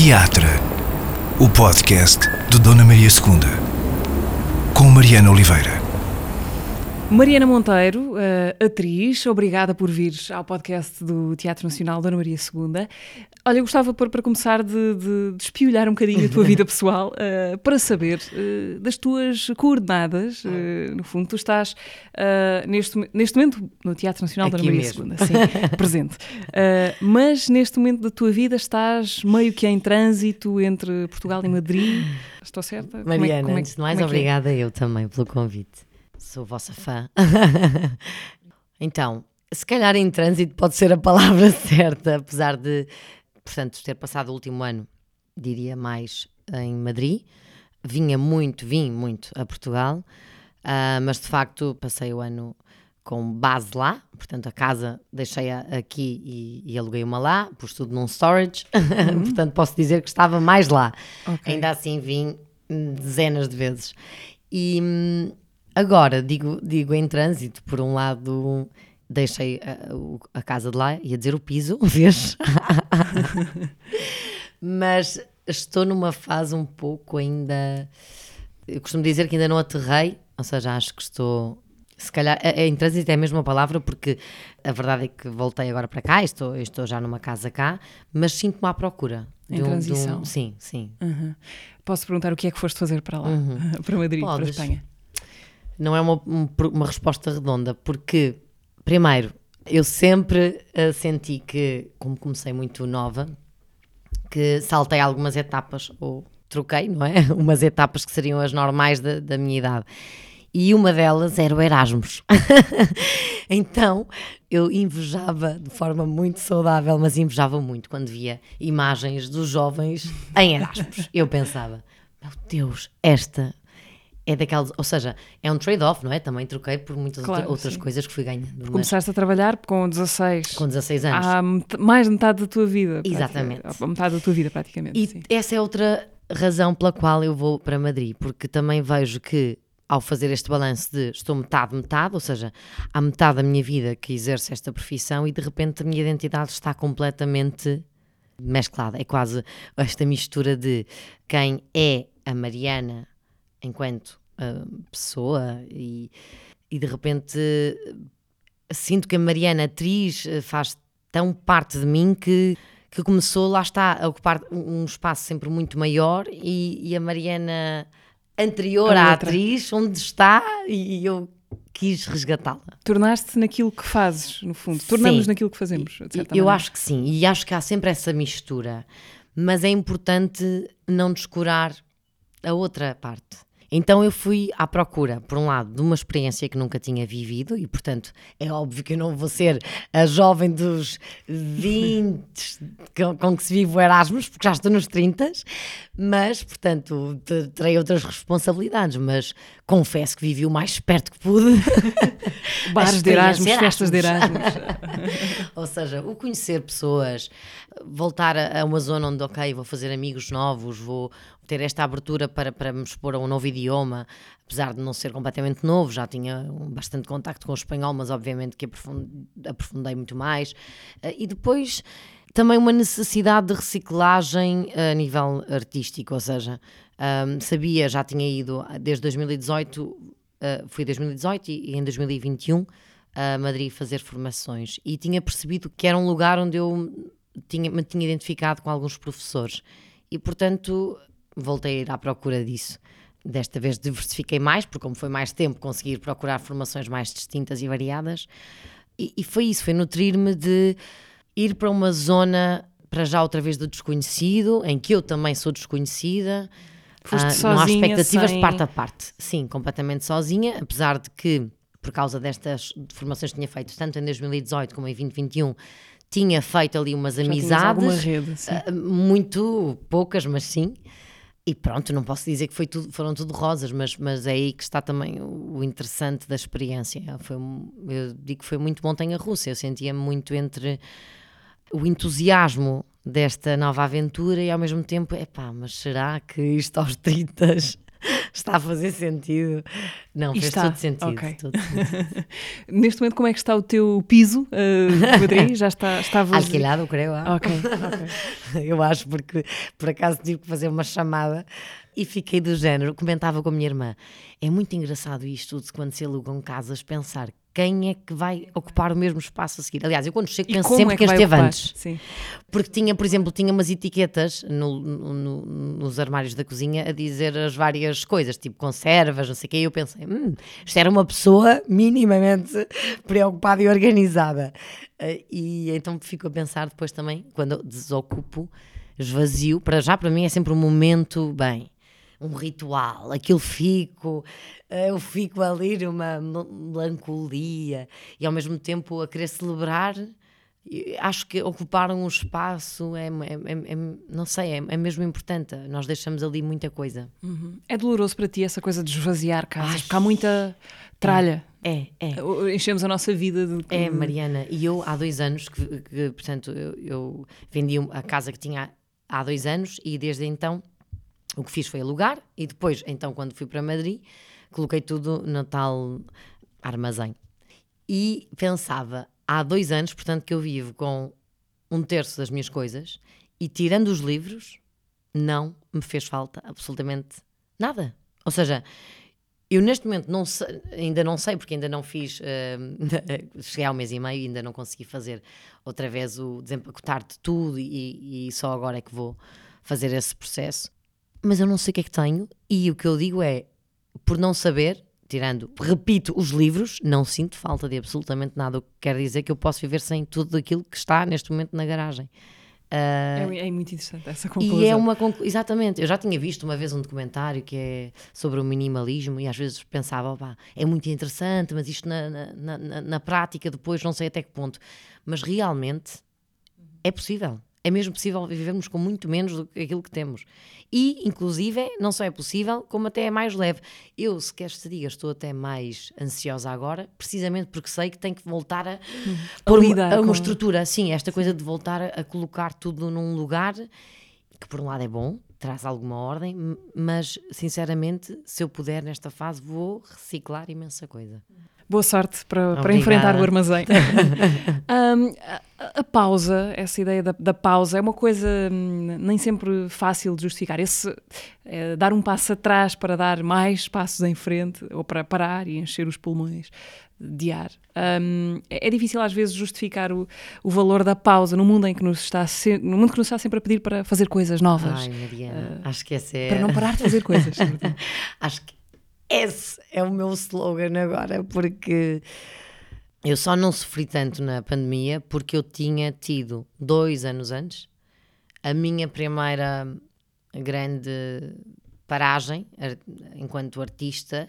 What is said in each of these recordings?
Teatro, o podcast de Dona Maria II, com Mariana Oliveira. Mariana Monteiro, uh, atriz, obrigada por vir ao podcast do Teatro Nacional Dona Maria II. Olha, eu gostava para começar de, de, de espiolhar um bocadinho a tua vida pessoal uh, para saber uh, das tuas coordenadas. no fundo, tu estás neste, neste momento no Teatro Nacional Aqui Dona Maria mesmo. II, sim, presente. mas neste momento da tua vida estás meio que em trânsito entre Portugal e Madrid. Estou certa? Como é Mariana, como é que- antes de mais, como é é? obrigada eu também pelo convite. Sou vossa fã. então, se calhar em trânsito pode ser a palavra certa, apesar de, portanto, ter passado o último ano, diria mais em Madrid. Vinha muito, vim muito a Portugal, ah, mas de facto passei o ano com base lá, portanto a casa deixei-a aqui e, e aluguei uma lá, pus tudo num storage, portanto posso dizer que estava mais lá. Ok. Ainda assim vim dezenas de vezes. E hum, agora, digo, digo em trânsito, por um lado deixei a, a casa de lá, ia dizer o piso, vês? Mas estou numa fase um pouco ainda. Eu costumo dizer que ainda não aterrei, ou seja, acho que estou. Se calhar, é- é em trânsito é a mesma palavra, porque a verdade é que voltei agora para cá, estou, estou já numa casa cá, mas sinto-me à procura. Em de um- de um- transição. sim, sim. Uhum. Posso perguntar o que é que foste fazer para lá? para Madrid, para Uhum. Podes. Espanha? Não é uma, um- uma resposta redonda, porque, primeiro, eu sempre eh, senti que, como comecei muito nova, que saltei algumas etapas, ou troquei, não é? Umas etapas que seriam as normais da, da minha idade. E uma delas era o Erasmus. então eu invejava de forma muito saudável, mas invejava muito quando via imagens dos jovens em Erasmus. Eu pensava, meu Deus, esta é daquelas. Ou seja, é um trade-off, não é? Também troquei por muitas Claro, outra- outras sim. coisas que fui ganhando. mas Começaste a trabalhar com 16. com 16 anos. Há mais de metade da tua vida. Exatamente. A metade da tua vida, praticamente. E sim. essa é outra razão pela qual eu vou para Madrid, porque também vejo que ao fazer este balanço de estou metade, metade, ou seja, há metade da minha vida que exerce esta profissão e de repente a minha identidade está completamente mesclada. É quase esta mistura de quem é a Mariana enquanto ah, pessoa e, e de repente sinto que a Mariana, atriz, eh, faz tão parte de mim que, que começou, lá está, a ocupar um espaço sempre muito maior e, e a Mariana anterior A à outra. atriz, onde está, e eu quis resgatá-la. Tornaste naquilo que fazes, no fundo. Tornamos Sim. naquilo que fazemos. Eu maneira. acho que sim, e acho que há sempre essa mistura, mas é importante não descurar a outra parte. Então eu fui à procura, por um lado, de uma experiência que nunca tinha vivido, e portanto é óbvio que eu não vou ser a jovem dos 20 com, que se vive o Erasmus, porque já estou nos 30, mas portanto te- terei outras responsabilidades, mas confesso que vivi o mais perto que pude. Bares de experiência Erasmus, festas de Erasmus. Erasmus. Ou seja, o conhecer pessoas, voltar a, uma zona onde, ok, vou fazer amigos novos, vou ter esta abertura para, para me expor a um novo idioma, apesar de não ser completamente novo, já tinha bastante contacto com o espanhol, mas obviamente que aprofund- aprofundei muito mais. Eh, E depois também uma necessidade de reciclagem a nível artístico, ou seja, ahm, sabia, já tinha ido desde 2018, uh, fui 2018 e, e em 2021 a Madrid fazer formações e tinha percebido que era um lugar onde eu tinha, me tinha identificado com alguns professores e portanto voltei a ir à procura disso. Desta vez diversifiquei mais, porque como foi mais tempo, consegui procurar formações mais distintas e variadas. E, e foi isso, foi nutrir-me de ir para uma zona, para já outra vez do desconhecido, em que eu também sou desconhecida. Foste Ah, não há sozinha, expectativas sem- de parte a parte. Sim, completamente sozinha, apesar de que, por causa destas formações que tinha feito, tanto em 2018 como em 2021, tinha feito ali umas Já amizades. rede, ah, muito poucas, mas sim. E pronto, não posso dizer que foi tudo, foram tudo rosas, mas, mas é aí que está também o interessante da experiência. Foi, eu digo que foi muito montanha russa. Eu sentia muito entre o entusiasmo desta nova aventura e ao mesmo tempo, epá, mas será que isto aos 30 está a fazer sentido. Não, E fez está, todo sentido. ok. todo sentido. Neste momento, como é que está o teu piso, uh, Madrid? Já está, está vazio? Alquilhado, creio. ah. Ok, ok. Eu acho, porque por acaso tive que fazer uma chamada e fiquei do género. Comentava com a minha irmã: é muito engraçado isto de quando se alugam casas, pensar quem é que vai ocupar o mesmo espaço a seguir. Aliás, eu quando chego penso sempre é que quem esteve ocupar? antes. Sim. Porque tinha, por exemplo, tinha umas etiquetas no- no- no- nos armários da cozinha a dizer as várias coisas, tipo conservas, não sei o quê, e eu pensei, hum, isto era uma pessoa minimamente preocupada e organizada. Eh, E então fico a pensar depois também, quando desocupo, esvazio, para já para mim é sempre um momento, bem, um ritual, aquilo fico, eh, eu fico ali numa melancolia e ao mesmo tempo a querer celebrar acho que ocupar um espaço é, é- é- é- não sei, é, é mesmo importante. Nós deixamos ali muita coisa. É doloroso para ti essa coisa de esvaziar casas, Ai. porque há muita tralha. É, é. Enchemos a nossa vida de. É, Mariana, e eu há dois anos que, que, portanto, eu, eu vendi a casa que tinha há dois anos e desde então o que fiz foi alugar e depois, então, quando fui para Madrid, coloquei tudo no tal armazém. E pensava, há dois anos, portanto, que eu vivo com um terço das minhas coisas e tirando os livros, não me fez falta absolutamente nada. Ou seja, eu neste momento não sei- ainda não sei, porque ainda não fiz, eh, cheguei ao mês e meio e ainda não consegui fazer outra vez o desempacotar de tudo e, e só agora é que vou fazer esse processo. Mas eu não sei o que é que tenho e o que eu digo é, por não saber, tirando, repito, os livros, não sinto falta de absolutamente nada, o que quer dizer que eu posso viver sem tudo aquilo que está neste momento na garagem. Ah, É, é muito interessante essa conclusão. e é uma conclu... Exatamente, eu já tinha visto uma vez um documentário que é sobre o minimalismo e às vezes pensava, opá, é muito interessante, mas isto na, na, na- na- na prática depois não sei até que ponto. Mas realmente é possível. É mesmo possível vivermos com muito menos do que aquilo que temos. E, inclusive, não só é possível, como até é mais leve. Eu, se queres que te diga, estou até mais ansiosa agora, precisamente porque sei que tenho que voltar a uma, a uma estrutura, sim, esta coisa de voltar a, colocar tudo num lugar que por um lado é bom, traz alguma ordem, mas sinceramente, se eu puder nesta fase, vou reciclar imensa coisa. Boa sorte para, para enfrentar o armazém. Hum, a, a pausa, essa ideia da, da pausa, é uma coisa hum, nem sempre fácil de justificar. Esse, eh, dar um passo atrás para dar mais passos em frente, ou para parar e encher os pulmões de ar. Hum, é é difícil às vezes justificar o, o valor da pausa no mundo em que nos está se- no mundo que nos está sempre a pedir para fazer coisas novas, Ai, Mariana, acho que esse é. Para não parar de fazer coisas. Acho que esse é o meu slogan agora, porque eu só não sofri tanto na pandemia porque eu tinha tido dois anos antes a minha primeira grande paragem ar- enquanto artista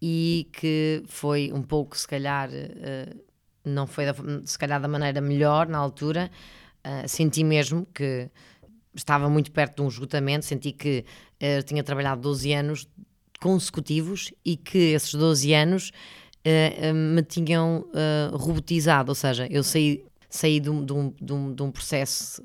e que foi um pouco, se calhar, eh, não foi se calhar da maneira melhor na altura. Ah, senti mesmo que estava muito perto de um esgotamento, senti que eh, tinha trabalhado 12 anos consecutivos e que esses 12 anos eh, me tinham eh, robotizado, ou seja, eu saí, saí de um- de um- de um processo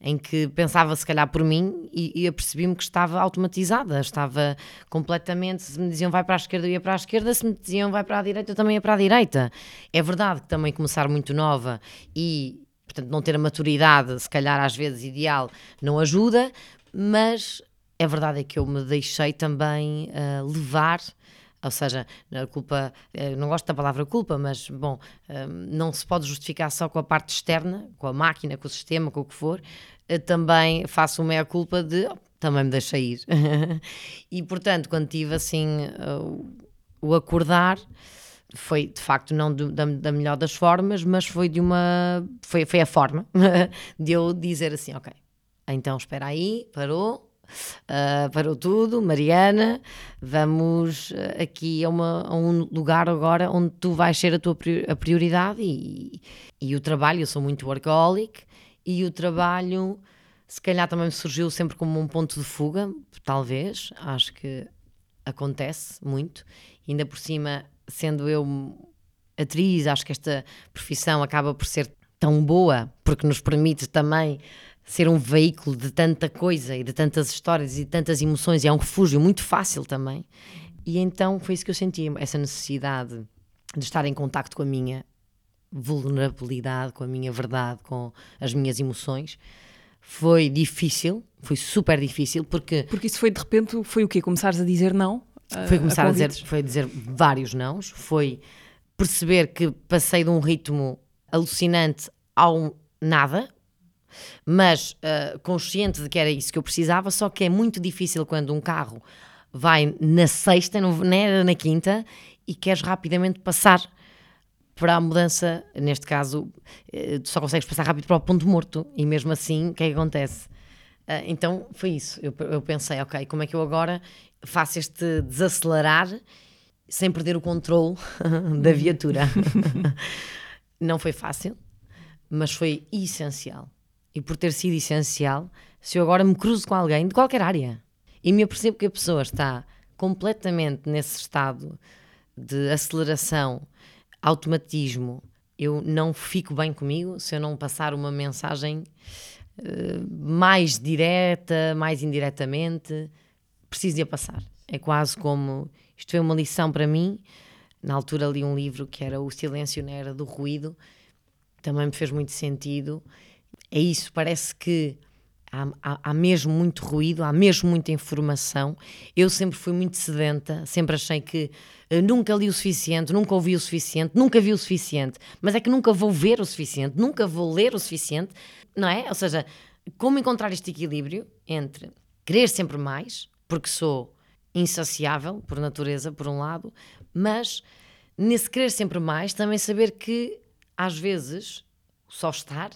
em que pensava se calhar por mim e, e apercebi-me que estava automatizada, estava completamente, se me diziam vai para a esquerda eu ia para a esquerda, se me diziam vai para a direita eu também ia para a direita. É verdade que também começar muito nova e portanto não ter a maturidade, se calhar às vezes ideal, não ajuda, mas a verdade é que eu me deixei também ah, levar ou seja, a culpa, eh, não gosto da palavra culpa, mas bom, eh, não se pode justificar só com a parte externa, com a máquina, com o sistema, com o que for. Também faço uma meia-culpa de oh, também me deixei ir. e portanto, quando tive assim o- acordar, foi de facto não da, da melhor das formas, mas foi de uma. Foi, foi a forma de eu dizer assim: ok, então espera aí, parou. Ah, parou tudo, Mariana. Vamos ah, aqui a, uma- a um lugar agora onde tu vais ser a tua a prioridade e, e o trabalho. Eu sou muito workaholic e o trabalho, se calhar, também me surgiu sempre como um ponto de fuga, talvez. Acho que acontece muito, ainda por cima, sendo eu atriz, acho que esta profissão acaba por ser tão boa porque nos permite também ser um veículo de tanta coisa e de tantas histórias e de tantas emoções e é um refúgio muito fácil também. E então foi isso que eu senti, essa necessidade de estar em contacto com a minha vulnerabilidade, com a minha verdade, com as minhas emoções. Foi difícil, foi super difícil, porque. Porque isso foi de repente, foi o quê? Começares a dizer não? Foi começar a, a dizer, foi dizer vários nãos, foi perceber que passei de um ritmo alucinante ao nada, mas uh, consciente de que era isso que eu precisava, só que é muito difícil quando um carro vai na sexta, não, não era na quinta, e queres rapidamente passar para a mudança, neste caso, eh, só consegues passar rápido para o ponto morto, e mesmo assim, o que é que acontece? Uh, então foi isso. Eu, eu, pensei, ok, como é que eu agora faço este desacelerar sem perder o controle da viatura? Não foi fácil, mas foi essencial. E por ter sido essencial, se eu agora me cruzo com alguém de qualquer área e me apercebo que a pessoa está completamente nesse estado de aceleração, automatismo, eu não fico bem comigo se eu não passar uma mensagem uh, mais direta, mais indiretamente, preciso de a passar. É quase como isto foi uma lição para mim. Na altura li um livro que era O Silêncio na Era do Ruído, também me fez muito sentido. É isso, parece que há, há, há, mesmo muito ruído, há mesmo muita informação. Eu sempre fui muito sedenta, sempre achei que uh, nunca li o suficiente, nunca ouvi o suficiente, nunca vi o suficiente, mas é que nunca vou ver o suficiente, nunca vou ler o suficiente, não é? Ou seja, como encontrar este equilíbrio entre querer sempre mais, porque sou insaciável por natureza, por um lado, mas nesse querer sempre mais, também saber que às vezes só estar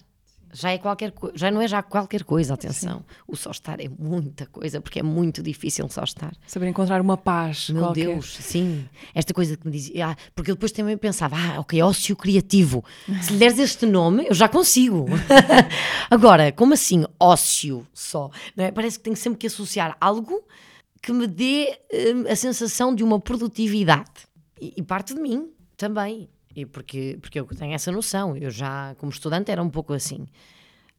já é qualquer já não é já qualquer coisa, atenção. Sim. O só estar é muita coisa, porque é muito difícil só estar. Saber encontrar uma paz. Meu qualquer. Deus, sim. Esta coisa que me dizia, ah, porque depois também pensava, ah, ok, ócio criativo. Se lhe deres este nome, eu já consigo. Agora, como assim ócio só? Não é? Parece que tenho sempre que associar algo que me dê hum, a sensação de uma produtividade. E, e parte de mim também. E porque, porque eu tenho essa noção, eu já, como estudante, era um pouco assim.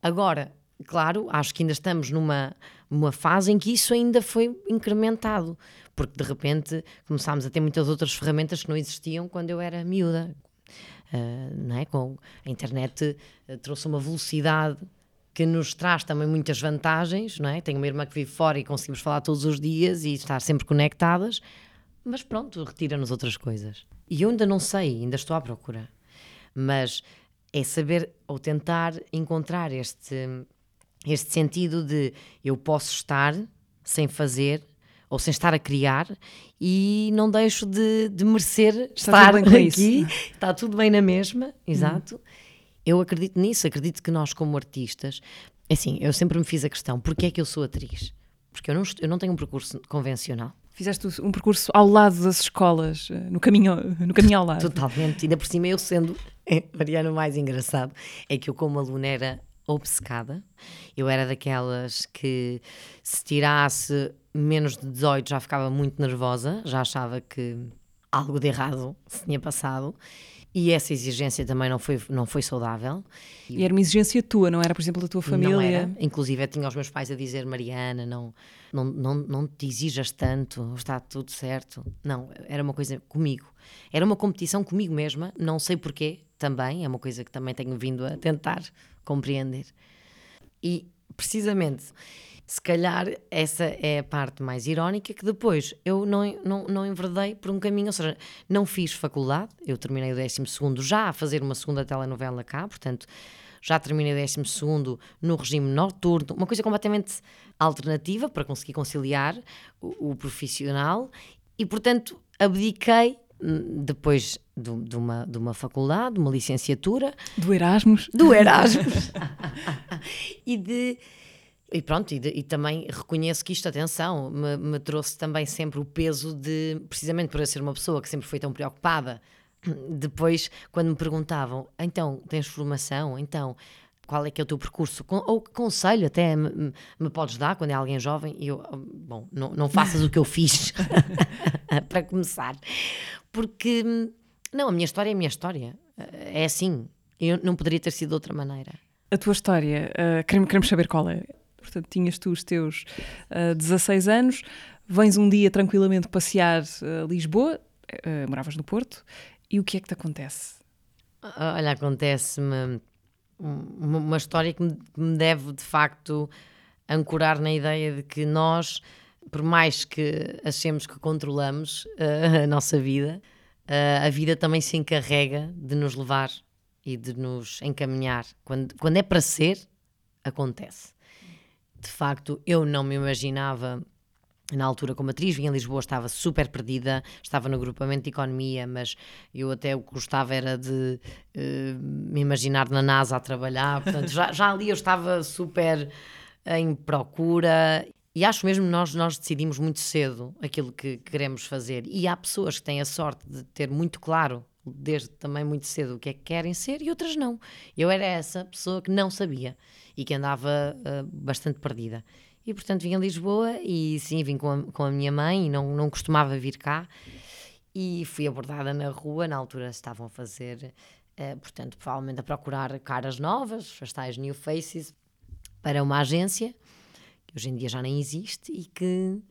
Agora, claro, acho que ainda estamos numa, numa fase em que isso ainda foi incrementado, porque de repente começámos a ter muitas outras ferramentas que não existiam quando eu era miúda. Uh, não é? Com a internet uh, trouxe uma velocidade que nos traz também muitas vantagens, não é? Tenho uma irmã que vive fora e conseguimos falar todos os dias e estar sempre conectadas, mas pronto, retira-nos outras coisas. E eu ainda não sei, ainda estou à procura. Mas é saber ou tentar encontrar este, este sentido de eu posso estar sem fazer ou sem estar a criar e não deixo de, de merecer está estar aqui. Isso. Está tudo bem na mesma, exato. Hum. Eu acredito nisso, acredito que nós, como artistas, assim, eu sempre me fiz a questão: porquê é que eu sou atriz? Porque eu não, eu não tenho um percurso convencional. Fizeste um percurso ao lado das escolas, eh, no caminho, no caminho ao lado. Totalmente. Ainda por cima, eu sendo, é, Mariana, o mais engraçado é que eu, como aluna, era obcecada. Eu era daquelas que, se tirasse menos de 18, já ficava muito nervosa, já achava que algo de errado se tinha passado. E essa exigência também não foi, não foi saudável. E era uma exigência tua, não era, por exemplo, da tua família? Não era. Inclusive, eu tinha os meus pais a dizer: Mariana, não, não, não, não te exijas tanto, está tudo certo. Não, era uma coisa comigo. Era uma competição comigo mesma, não sei porquê também, é uma coisa que também tenho vindo a tentar compreender. E, precisamente, se calhar essa é a parte mais irónica que depois eu não, não, não enverdei por um caminho, ou seja, não fiz faculdade, eu terminei o 12 já a fazer uma segunda telenovela cá, portanto já terminei o 12 no regime noturno, uma coisa completamente alternativa para conseguir conciliar o, o profissional e portanto abdiquei hum, depois de, de, uma, de uma faculdade, de uma licenciatura. Do Erasmus. Do Erasmus. e de e pronto, e, de, e, também reconheço que isto, atenção, me, me, trouxe também sempre o peso de, precisamente por eu ser uma pessoa que sempre foi tão preocupada, depois, quando me perguntavam, então, tens formação? Então, qual é que é o teu percurso? Ou que conselho até me, me podes dar quando é alguém jovem? E eu, bom, não, não faças o que eu fiz, para começar. Porque, não, a minha história é a minha história. É assim, eu não poderia ter sido de outra maneira. a tua história, uh, queremos saber qual é. Portanto, tinhas tu os teus uh, 16 anos, vens um dia tranquilamente passear a uh, Lisboa, uh, moravas no Porto, e o que é que te acontece? Olha, acontece-me uma, uma, história que me, que me deve de facto ancorar na ideia de que nós, por mais que achemos que controlamos uh, a nossa vida, uh, a vida também se encarrega de nos levar e de nos encaminhar. Quando, quando é para ser, acontece. De facto, eu não me imaginava na altura como atriz, vim a Lisboa, estava super perdida, estava no agrupamento de economia, mas eu até o que gostava era de uh, me imaginar na NASA a trabalhar, portanto já, já ali eu estava super em procura e acho mesmo nós nós decidimos muito cedo aquilo que queremos fazer. E há pessoas que têm a sorte de ter muito claro desde também muito cedo o que é que querem ser e outras não. Eu era essa pessoa que não sabia e que andava uh, bastante perdida. E portanto vim a Lisboa e sim, vim com a, com a minha mãe e não, não costumava vir cá. E fui abordada na rua, na altura estavam a fazer, uh, portanto, provavelmente a procurar caras novas, as tais new faces, para uma agência, que hoje em dia já nem existe, e que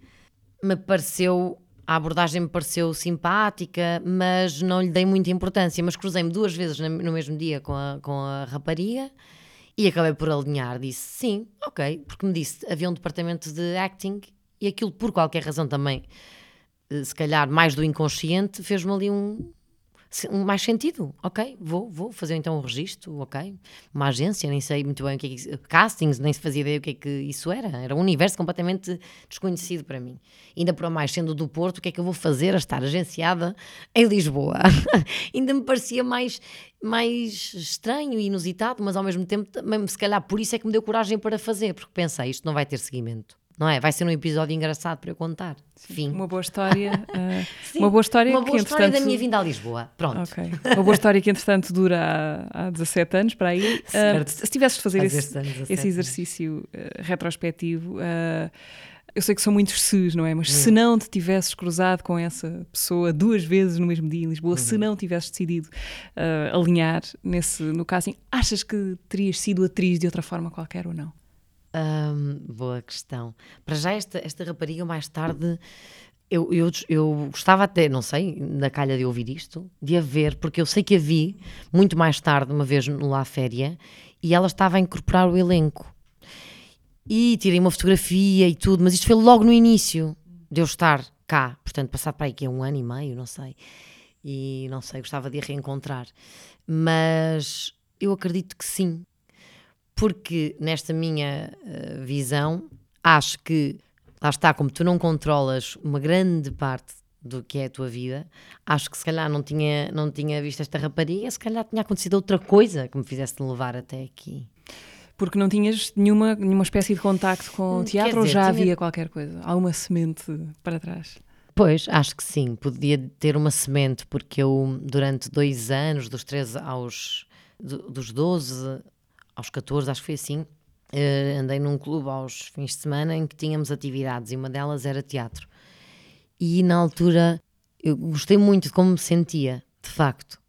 me pareceu, a abordagem me pareceu simpática, mas não lhe dei muita importância. Mas cruzei-me duas vezes no mesmo dia com a, com a rapariga e acabei por alinhar, disse sim, ok, porque me disse havia um departamento de acting e aquilo por qualquer razão também, eh, se calhar mais do inconsciente, fez-me ali um, um mais sentido. Ok, vou, vou fazer então um registro, ok. Uma agência, nem sei muito bem o que é que castings, nem se fazia ideia o que é que isso era. Era um universo completamente desconhecido para mim. Ainda por mais sendo do Porto, o que é que eu vou fazer a estar agenciada em Lisboa? Ainda me parecia mais mais estranho e inusitado, mas ao mesmo tempo, também, se calhar por isso é que me deu coragem para fazer, porque pensei, isto não vai ter seguimento não é? Vai ser um episódio engraçado para eu contar. Fim. Uma boa história. Uh, Sim, uma boa história, uma boa que, história da minha vinda a Lisboa. Pronto. Okay. Uma boa história que, entretanto, dura há, há 17 anos para aí. Uh, se tivesses de fazer esse, esse, exercício uh, retrospectivo. eu sei que são muitos se's, não é? Mas hum. se não te tivesses cruzado com essa pessoa duas vezes no mesmo dia em Lisboa, uhum. se não tivesses decidido alinhar nesse, no casting, achas que terias sido atriz de outra forma qualquer ou não? Boa questão. Para já, esta, esta rapariga, mais tarde, eu, eu, eu gostava até, não sei, na calha de ouvir isto, de a ver, porque eu sei que a vi muito mais tarde, uma vez no La Féria, e ela estava a incorporar o elenco. E tirei uma fotografia e tudo, mas isto foi logo no início de eu estar cá, portanto, passar para aí que é um ano e meio, não sei. E não sei, gostava de a reencontrar. Mas eu acredito que sim, porque nesta minha uh, visão, acho que, lá está, como tu não controlas uma grande parte do que é a tua vida, acho que se calhar não tinha, não tinha visto esta rapariga, se calhar tinha acontecido outra coisa que me fizesse levar até aqui. Porque não tinhas nenhuma, nenhuma espécie de contacto com o teatro dizer, ou já tinha... havia qualquer coisa? Alguma semente para trás? Pois, acho que sim, podia ter uma semente, porque eu durante dois anos, dos 13 aos dos 12 aos 14, acho que foi assim, uh, andei num clube aos fins de semana em que tínhamos atividades e uma delas era teatro. E na altura eu gostei muito de como me sentia, de facto.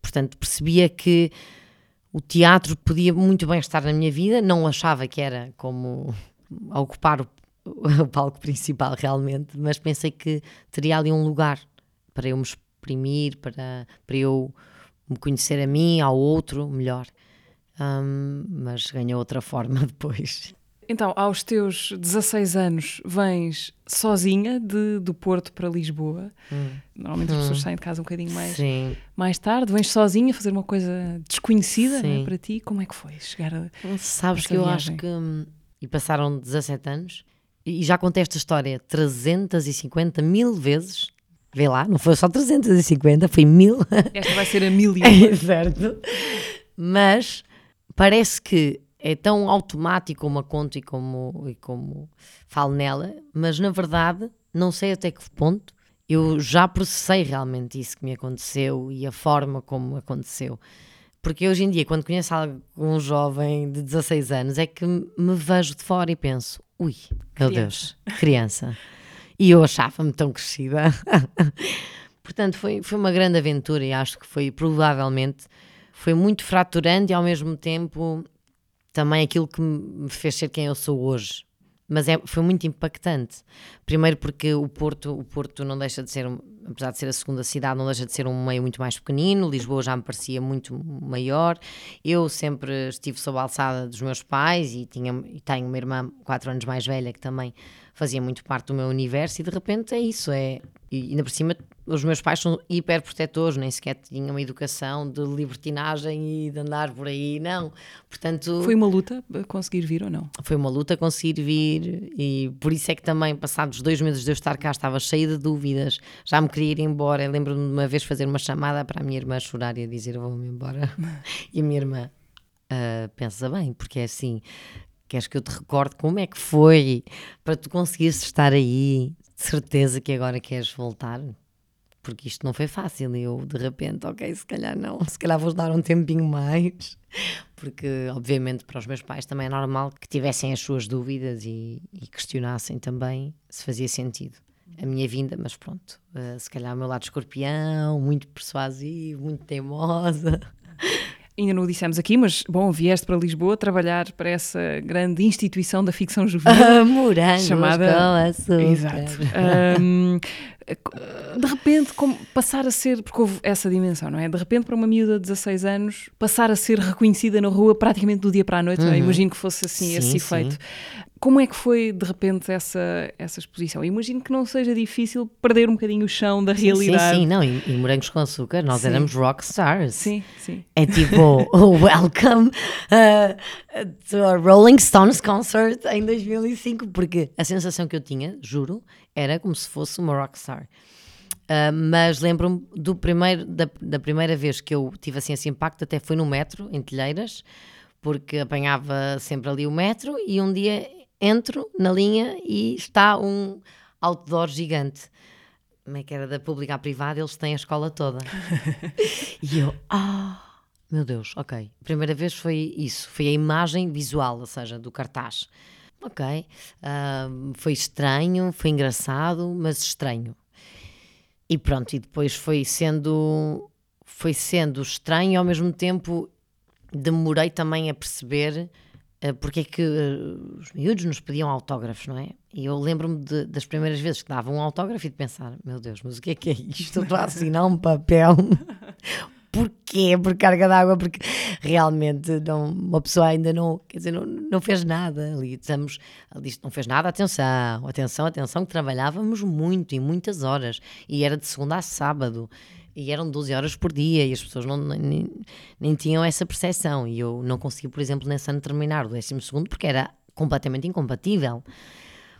Portanto, percebia que o teatro podia muito bem estar na minha vida, não achava que era como ocupar o, o palco principal realmente, mas pensei que teria ali um lugar para eu me exprimir, para, para eu me conhecer a mim, ao outro melhor um, mas ganhou outra forma depois. Então, aos teus 16 anos, vens sozinha de, do Porto para Lisboa. Hum. Normalmente as hum. pessoas saem de casa um bocadinho mais, mais tarde. Vens sozinha fazer uma coisa desconhecida né, para ti. Como é que foi chegar a. Sabes que eu viagem? acho que. Hum, e passaram 17 anos e já contei esta história 350 mil vezes. Vê lá, não foi só 350, foi mil. Esta vai ser a mil e é, certo. Mas parece que é tão automático como a conto e como, e como falo nela, mas na verdade não sei até que ponto eu já processei realmente isso que me aconteceu e a forma como aconteceu. Porque hoje em dia, quando conheço algum jovem de 16 anos, é que me vejo de fora e penso: ui, meu Deus, criança. E eu achava-me tão crescida. Portanto, foi, foi uma grande aventura e acho que foi provavelmente foi muito fraturante e ao mesmo tempo também aquilo que me fez ser quem eu sou hoje. Mas é, foi muito impactante. Primeiro porque o Porto, o Porto não deixa de ser, apesar de ser a segunda cidade, não deixa de ser um meio muito mais pequenino. Lisboa já me parecia muito maior. Eu sempre estive sob a alçada dos meus pais e, tinha, e tenho uma irmã quatro anos mais velha que também fazia muito parte do meu universo e de repente é isso, é... E ainda por cima, os meus pais são hiper protetores, nem sequer tinham uma educação de libertinagem e de andar por aí, não. Portanto, Foi uma luta a conseguir vir ou não? foi uma luta conseguir vir e por isso é que também, passados dois meses de eu estar cá, estava cheia de dúvidas, já me queria ir embora. Eu Lembro-me de uma vez fazer uma chamada para a minha irmã chorar e dizer: vou-me embora. e a minha irmã "Ah, pensa bem, porque é assim. Queres que eu te recorde como é que foi para tu conseguires estar aí? De certeza que agora queres voltar? Porque isto não foi fácil. E eu, de repente, ok, se calhar não, se calhar vou dar um tempinho mais porque obviamente para os meus pais também é normal que tivessem as suas dúvidas e, e questionassem também se fazia sentido a minha vinda, mas pronto, eh, se calhar o meu lado escorpião, muito persuasivo, muito teimosa. Ainda não o dissemos aqui, mas bom, vieste para Lisboa trabalhar para essa grande instituição da ficção juvenil. Morangos Chamada- com açúcar. Exato. Ahm, de repente, como passar a ser, porque houve essa dimensão, não é? De repente, para uma miúda de 16 anos, passar a ser reconhecida na rua praticamente do dia para a noite, não é? imagino que fosse assim Sim, esse sim. Como é que foi, de repente, essa, essa exposição? Imagino que não seja difícil perder um bocadinho o chão da realidade. Sim, sim, não, e, e morangos com açúcar, nós Sim. éramos rock stars. sim, sim. É tipo, welcome uh, to a Rolling Stones concert em 2005, porque a sensação que eu tinha, juro, era como se fosse uma rockstar. Uh, mas lembro-me do primeiro, da, da primeira vez que eu tive assim esse impacto, até foi no metro, em Telheiras, porque apanhava sempre ali o metro e um dia entro na linha e está um outdoor gigante. Como é que era da pública à privada? Eles têm a escola toda. e eu, ah, meu Deus, ok. A primeira vez foi isso, foi a imagem visual, ou seja, do cartaz. Ok, ah, foi estranho, foi engraçado, mas estranho. E pronto, e depois foi sendo, foi sendo estranho e ao mesmo tempo demorei também a perceber porque é que eh, os miúdos nos pediam autógrafos, não é? E eu lembro-me das primeiras vezes que davam um autógrafo e de pensar: meu Deus, mas o que é que é isto? Estou a assinar um papel. Porquê? Por carga d'água? Porque realmente não, uma pessoa ainda não, quer dizer, não, não fez nada ali. Estamos, ali não fez nada, atenção, atenção, atenção, que trabalhávamos muito e muitas horas e era de segunda a sábado e eram 12 horas por dia e as pessoas não, nem, nem tinham essa percepção. E eu não consegui, por exemplo, nesse ano terminar o 12 porque era completamente incompatível.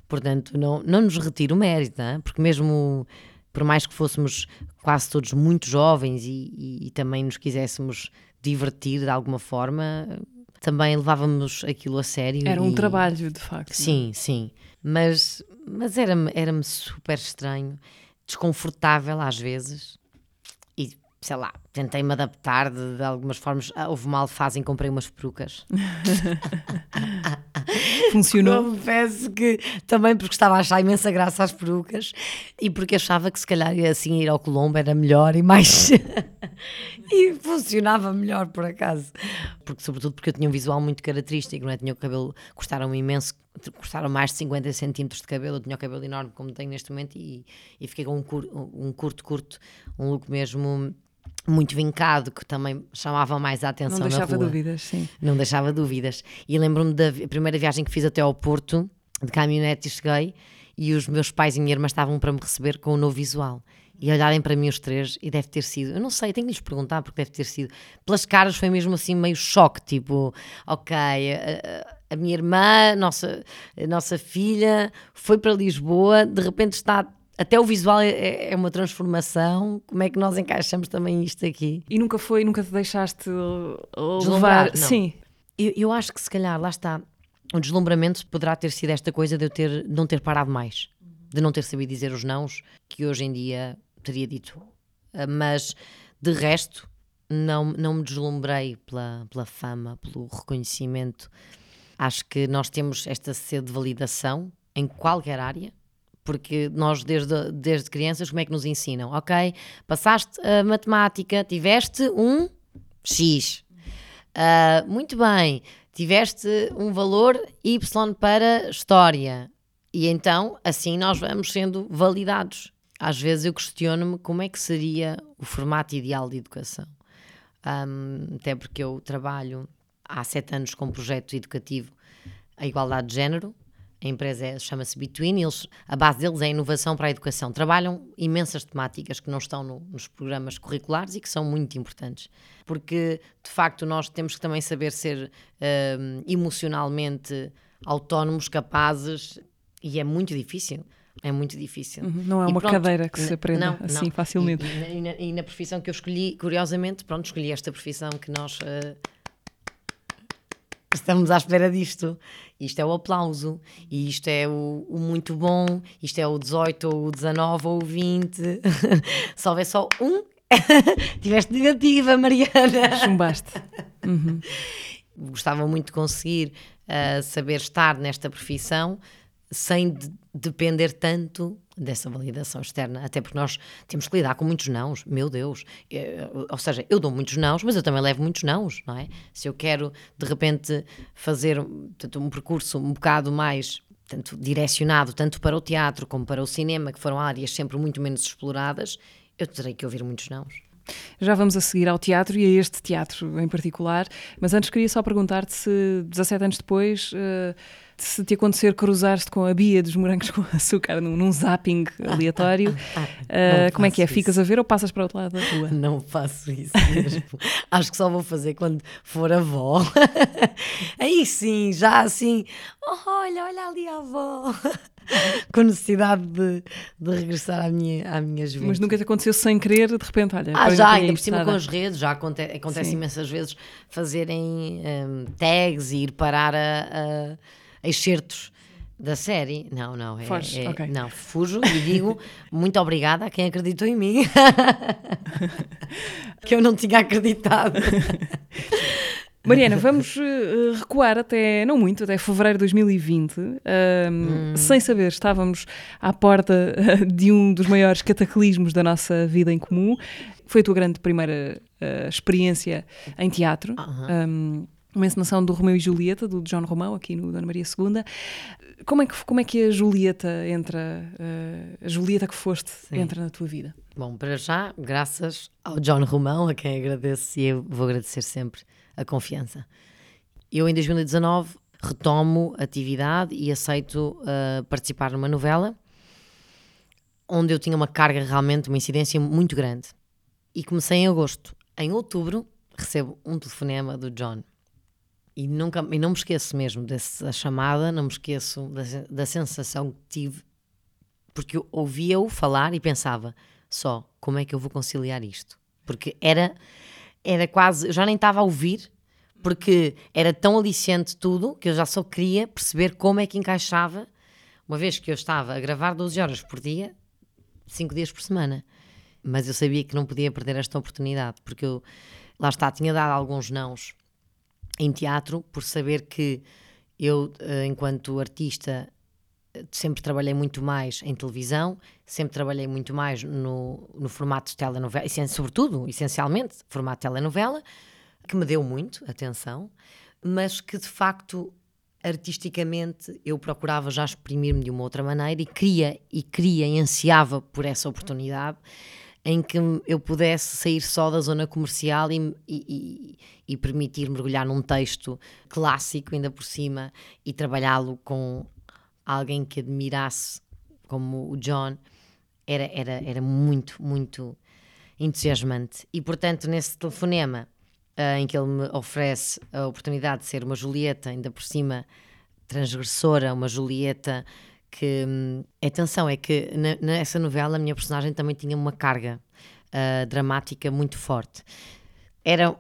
Portanto, não, não nos retiro o mérito, é? porque mesmo por mais que fôssemos quase todos muito jovens e, e- e também nos quiséssemos divertir de alguma forma, também levávamos aquilo a sério. Era um e- trabalho, de facto. é? Sim, sim. Mas, mas era-me era super estranho, desconfortável às vezes. Sei lá, tentei-me adaptar de, de algumas formas. Ah, Houve uma alfase em que comprei umas perucas. Funcionou. Confesso que também porque estava a achar imensa graça às perucas e porque achava que se calhar assim ir ao Colombo era melhor e mais. e funcionava melhor por acaso. Porque, sobretudo porque eu tinha um visual muito característico, não é? Tinha o cabelo, custaram imenso, custaram mais de 50 centímetros de cabelo, eu tinha o cabelo enorme como tenho neste momento e, e fiquei com um, cur, um curto, curto, um look mesmo muito vincado que também chamava mais a atenção Não deixava dúvidas, sim. Não deixava dúvidas. E lembro-me da primeira viagem que fiz até ao Porto, de caminhonete e cheguei, e os meus pais e minha irmã estavam para me receber com o novo visual. E olharem para mim os três, e deve ter sido, eu não sei, tenho que lhes perguntar, porque deve ter sido. Pelas caras foi mesmo assim meio choque, tipo, ok, a, a- minha irmã, nossa, a nossa filha, foi para Lisboa, de repente está. Até o visual é- é, é uma transformação. Como é que nós encaixamos também isto aqui? E nunca foi, nunca te deixaste Deslumbrar, levar. não. Sim. Eu, eu acho que se calhar, lá está, o deslumbramento poderá ter sido esta coisa de eu ter, não ter parado mais, de não ter sabido dizer os nãos, que hoje em dia teria dito. Ah, Mas, de resto, não, não me deslumbrei pela, pela fama, pelo reconhecimento. Acho que nós temos esta sede de validação em qualquer área, porque nós desde, desde crianças como é que nos ensinam? Ok, passaste a matemática, tiveste um X. Ah, muito bem, tiveste um valor Y para história. E então, assim nós vamos sendo validados. Às vezes eu questiono-me como é que seria o formato ideal de educação. Um, até porque eu trabalho há sete anos com um projeto educativo a igualdade de género. A empresa é, chama-se Between, eles, a base deles é a inovação para a educação. Trabalham imensas temáticas que não estão no, nos programas curriculares e que são muito importantes. Porque, de facto, nós temos que também saber ser uh, emocionalmente autónomos, capazes, e é muito difícil. É muito difícil. Uhum, não é uma pronto, cadeira que se aprende não, assim não. facilmente. E, e, na, e, na, profissão que eu escolhi, curiosamente, pronto, escolhi esta profissão que nós uh, estamos à espera disto. Isto é o aplauso, e isto é o, o muito bom, isto é o 18, ou o 19, ou o 20. se houver só um, tiveste negativa, Mariana. Chumbaste. Uhum. Gostava muito de conseguir uh, saber estar nesta profissão sem de depender tanto dessa validação externa, até porque nós temos que lidar com muitos nãos, meu Deus. Eu, ou seja, eu dou muitos nãos, mas eu também levo muitos nãos, não é? Se eu quero, de repente, fazer tanto, um percurso um bocado mais tanto direcionado tanto para o teatro como para o cinema, que foram áreas sempre muito menos exploradas, eu terei que ouvir muitos nãos. Já vamos a seguir ao teatro e a este teatro em particular, mas antes queria só perguntar-te se 17 anos depois. Uh, se te acontecer cruzar-te com a Bia dos morangos com açúcar num, num zapping aleatório, uh, como é que é? Isso. Ficas a ver ou passas para o outro lado da rua? Não faço isso mesmo. Acho que só vou fazer quando for avó. Aí sim, já assim, oh, olha, olha ali a avó. com necessidade de, de regressar à minha, à minha juventude. Mas nunca te aconteceu sem querer, de repente, olha. Ah, já, ainda por cima com as redes, já acontece, acontece imensas vezes fazerem um, tags e ir parar a, a excertos da série. Não, não. É, é, okay. Não, fujo e digo muito obrigada a quem acreditou em mim. que eu não tinha acreditado. Mariana, vamos uh, recuar até, não muito, até fevereiro de 2020. Um, hum. Sem saber, estávamos à porta uh, de um dos maiores cataclismos da nossa vida em comum. Foi a tua grande primeira uh, experiência em teatro. Um, uma encenação do Romeu e Julieta, do John Romão, aqui no Dona Maria II. Como é que, como é que a Julieta entra, uh, a Julieta que foste, Sim. entra na tua vida? Bom, para já, graças ao John Romão, a quem agradeço e eu vou agradecer sempre a confiança. Eu, em 2019, retomo atividade e aceito uh, participar numa novela onde eu tinha uma carga realmente, uma incidência muito grande. E comecei em agosto. Em outubro, recebo um telefonema do John e, nunca, e não me esqueço mesmo dessa chamada, não me esqueço da, da sensação que tive, porque eu ouvia-o falar e pensava só, como é que eu vou conciliar isto? Porque era, era quase, eu já nem estava a ouvir, porque era tão aliciante tudo que eu já só queria perceber como é que encaixava, uma vez que eu estava a gravar 12 horas por dia, 5 dias por semana. Mas eu sabia que não podia perder esta oportunidade, porque eu, lá está, tinha dado alguns nãos em teatro, por saber que eu, eh, enquanto artista, sempre trabalhei muito mais em televisão, sempre trabalhei muito mais no, no formato de telenovela, e, sobretudo, essencialmente, formato de telenovela, que me deu muito atenção, mas que de facto artisticamente eu procurava já exprimir-me de uma outra maneira e queria e queria e ansiava por essa oportunidade em que eu pudesse sair só da zona comercial e, e, e permitir mergulhar num texto clássico, ainda por cima, e trabalhá-lo com alguém que admirasse, como o John, era, era, era muito, muito entusiasmante. E portanto, nesse telefonema uh, em que ele me oferece a oportunidade de ser uma Julieta, ainda por cima transgressora, uma Julieta que hum, atenção, é que nessa novela a minha personagem também tinha uma carga uh, dramática muito forte. Era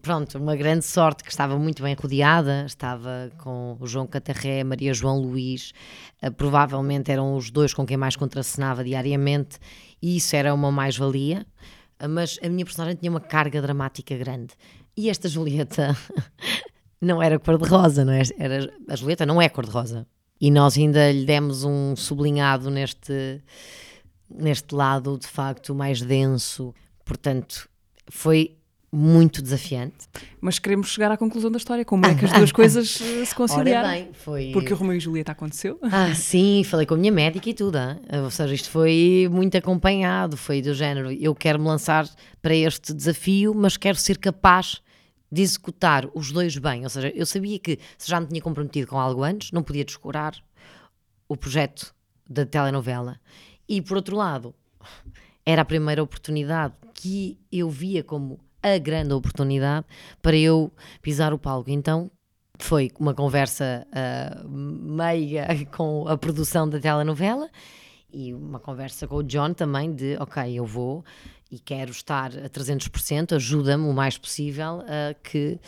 pronto, uma grande sorte que estava muito bem rodeada, estava com o João Catarré, Maria João Luís, uh, provavelmente eram os dois com quem mais contracenava diariamente, e isso era uma mais-valia, uh, mas a minha personagem tinha uma carga dramática grande. E esta Julieta não era cor-de-rosa, não é? Era, a Julieta não é cor-de-rosa, e nós ainda lhe demos um sublinhado neste, neste lado, de facto, mais denso. Portanto, foi muito desafiante. Mas queremos chegar à conclusão da história. Como é que as duas coisas eh, se conciliaram? Ora bem, foi... Porque o Romeu e Julieta aconteceu. Ah, sim, falei com a minha médica e tudo. hein? Ou seja, isto foi muito acompanhado, foi do género. Eu quero me lançar para este desafio, mas quero ser capaz de executar os dois bem. Ou seja, eu sabia que se já me tinha comprometido com algo antes, não podia descurar o projeto da telenovela. E por outro lado, era a primeira oportunidade que eu via como a grande oportunidade para eu pisar o palco. Então foi uma conversa uh, meiga com a produção da telenovela e uma conversa com o John também de ok, eu vou e quero estar a 300%, ajuda-me o mais possível a que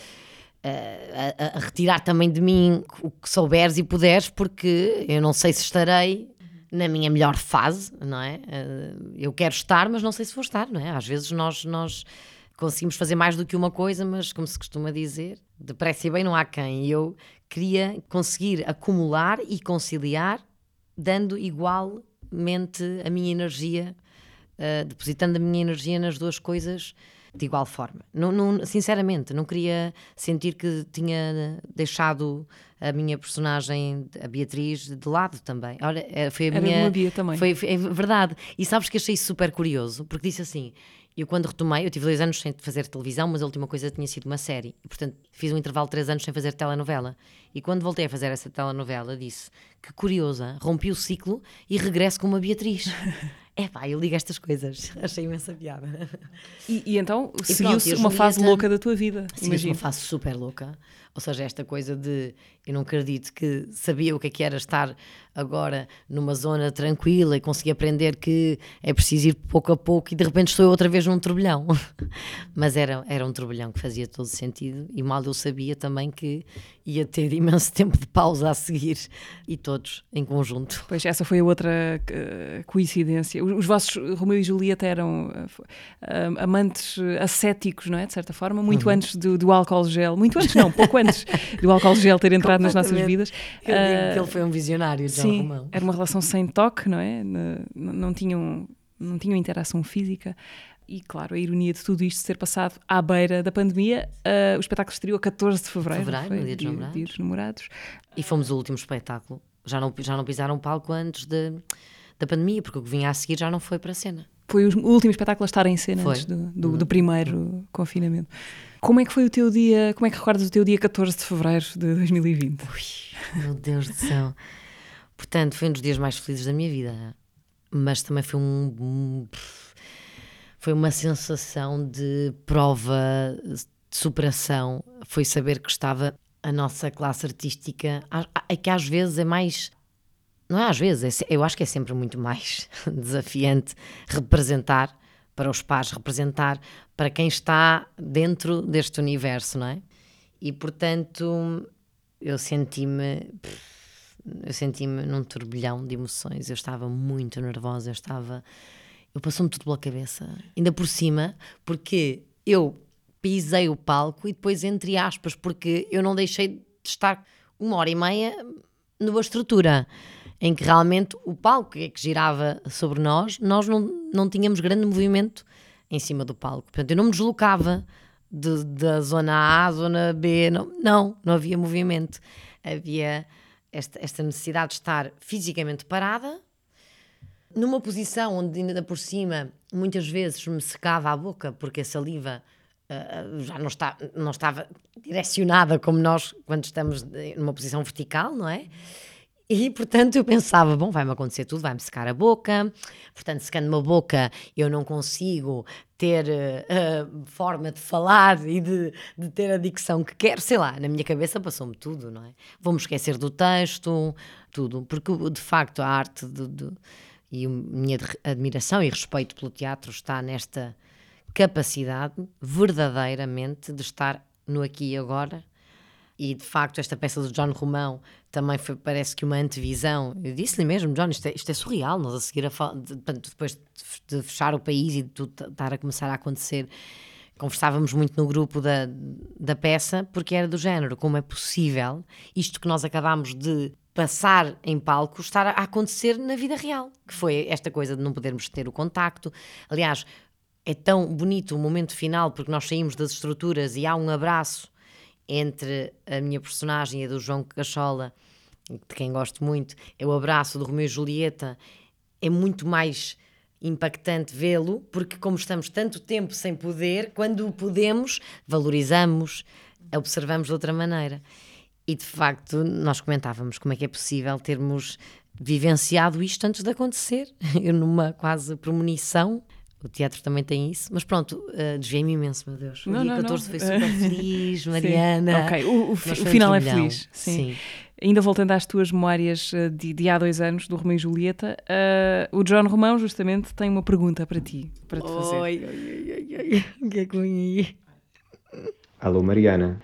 a, a, a, retirar também de mim o que souberes e puderes, porque eu não sei se estarei na minha melhor fase, não é? Eu quero estar, mas não sei se vou estar, não é? Às vezes nós, nós conseguimos fazer mais do que uma coisa, mas como se costuma dizer, depressa e bem não há quem. Eu queria conseguir acumular e conciliar, dando igualmente a minha energia, uh, depositando a minha energia nas duas coisas de igual forma. Não, não, sinceramente, não queria sentir que tinha deixado a minha personagem, a Beatriz, de lado também. Olha, eh, foi a Era minha. Bia também. Foi, foi, é verdade. E sabes que achei super curioso, porque disse assim: eu quando retomei, eu tive dois anos sem fazer televisão, mas a última coisa tinha sido uma série. E, portanto, fiz um intervalo de três anos sem fazer telenovela. E quando voltei a fazer essa telenovela, disse que curiosa, rompi o ciclo e regresso com uma Beatriz. É pá, eu ligo estas coisas. Achei imensa piada. E, e então seguiu-se uma fase Julieta- louca da tua vida. Imagino. uma fase super louca. Ou seja, esta coisa de eu não acredito que sabia o que é que era estar agora numa zona tranquila e consegui aprender que é preciso ir pouco a pouco e de repente estou outra vez num turbilhão. Mas era, era um turbilhão que fazia todo sentido e mal eu sabia também que ia ter imenso tempo de pausa a seguir e todos em conjunto. Pois essa foi a outra eh, coincidência. Os, os vossos Romeu e Julieta eram eh, eh, amantes eh, ascéticos, não é? De certa forma, muito Uhum. antes do, do álcool gel, muito antes não, pouco antes do álcool gel ter entrado nas nossas vidas. Eu digo Ah, que ele foi um visionário, João Sim, Romão. era uma relação sem toque, não é? N- n- Não tinham, não tinham interação física. E claro, a ironia de tudo isto ser passado à beira da pandemia, ah, o espetáculo estreou a 14 de fevereiro, Fevereiro, foi? Dia dos Namorados. Dia dos Namorados. E fomos o último espetáculo. Já não, já não pisaram o palco antes de, da pandemia, porque o que vinha a seguir já não foi para a cena. Foi o último espetáculo a estar em cena Foi. antes do, do, do primeiro confinamento. Como é que foi o teu dia, como é que recordas o teu dia 14 de fevereiro de 2020? Meu Deus do céu. Portanto, foi um dos dias mais felizes da minha vida. Mas também foi um. Foi uma sensação de prova, de superação. Foi saber que estava a nossa classe artística. É que às vezes é mais. Não é às vezes, é eu acho que é sempre muito mais desafiante representar para os pares, representar para quem está dentro deste universo, não é? E portanto, eu senti-me eu senti-me num turbilhão de emoções. Eu estava muito nervosa, eu estava. Eu passou-me tudo pela cabeça. Ainda por cima, porque eu pisei o palco e depois, entre aspas, porque eu não deixei de estar uma hora e meia numa estrutura em que realmente o palco é que girava sobre nós, nós não, não tínhamos grande movimento em cima do palco. Portanto, eu não me deslocava de- da zona A à zona B, não, não, não havia movimento. Havia esta, esta necessidade de estar fisicamente parada, numa posição onde ainda por cima muitas vezes me secava a boca porque a saliva ah, já não, está, não estava direcionada como nós quando estamos numa posição vertical, não é? E portanto eu pensava, bom, vai-me acontecer tudo, vai-me secar a boca, portanto, secando-me a boca, eu não consigo ter eh, forma de falar e de, de ter a dicção que quero, sei lá, na minha cabeça passou-me tudo, não é? Vou-me esquecer do texto, tudo, porque de facto a arte de, de- e a minha admiração e respeito pelo teatro está nesta capacidade verdadeiramente de estar no aqui e agora e de facto esta peça do John Romão também foi, parece que uma antevisão. Eu disse-lhe mesmo, John, isto é, isto é surreal, nós a seguir a de, depois de, fechar o país e de tudo estar a começar a acontecer, conversávamos muito no grupo da, da peça, porque era do género, como é possível isto que nós acabámos de passar em palco estar a acontecer na vida real, que foi esta coisa de não podermos ter o contacto. Aliás, é tão bonito o momento final, porque nós saímos das estruturas e há um abraço entre a minha personagem e a do João Cachola, de quem gosto muito, é o abraço do Romeu e Julieta, é muito mais impactante vê-lo, porque como estamos tanto tempo sem poder, quando o podemos, valorizamos, observamos de outra maneira. E de facto, nós comentávamos como é que é possível termos vivenciado isto antes de acontecer, numa quase premonição. O teatro também tem isso, mas pronto, uh, desviei-me imenso, meu Deus. O Não, dia não, 14 não. foi super feliz, Mariana. Sim. Ok, o, o o final é turbilhão. feliz. Sim. Ainda voltando às tuas memórias eh, de, de há dois anos, do Romeu e Julieta, eh, o John Romão justamente tem uma pergunta para ti, para te fazer. Oi, oi, oi, oi, oi. O que é que vem aí? Alô Mariana.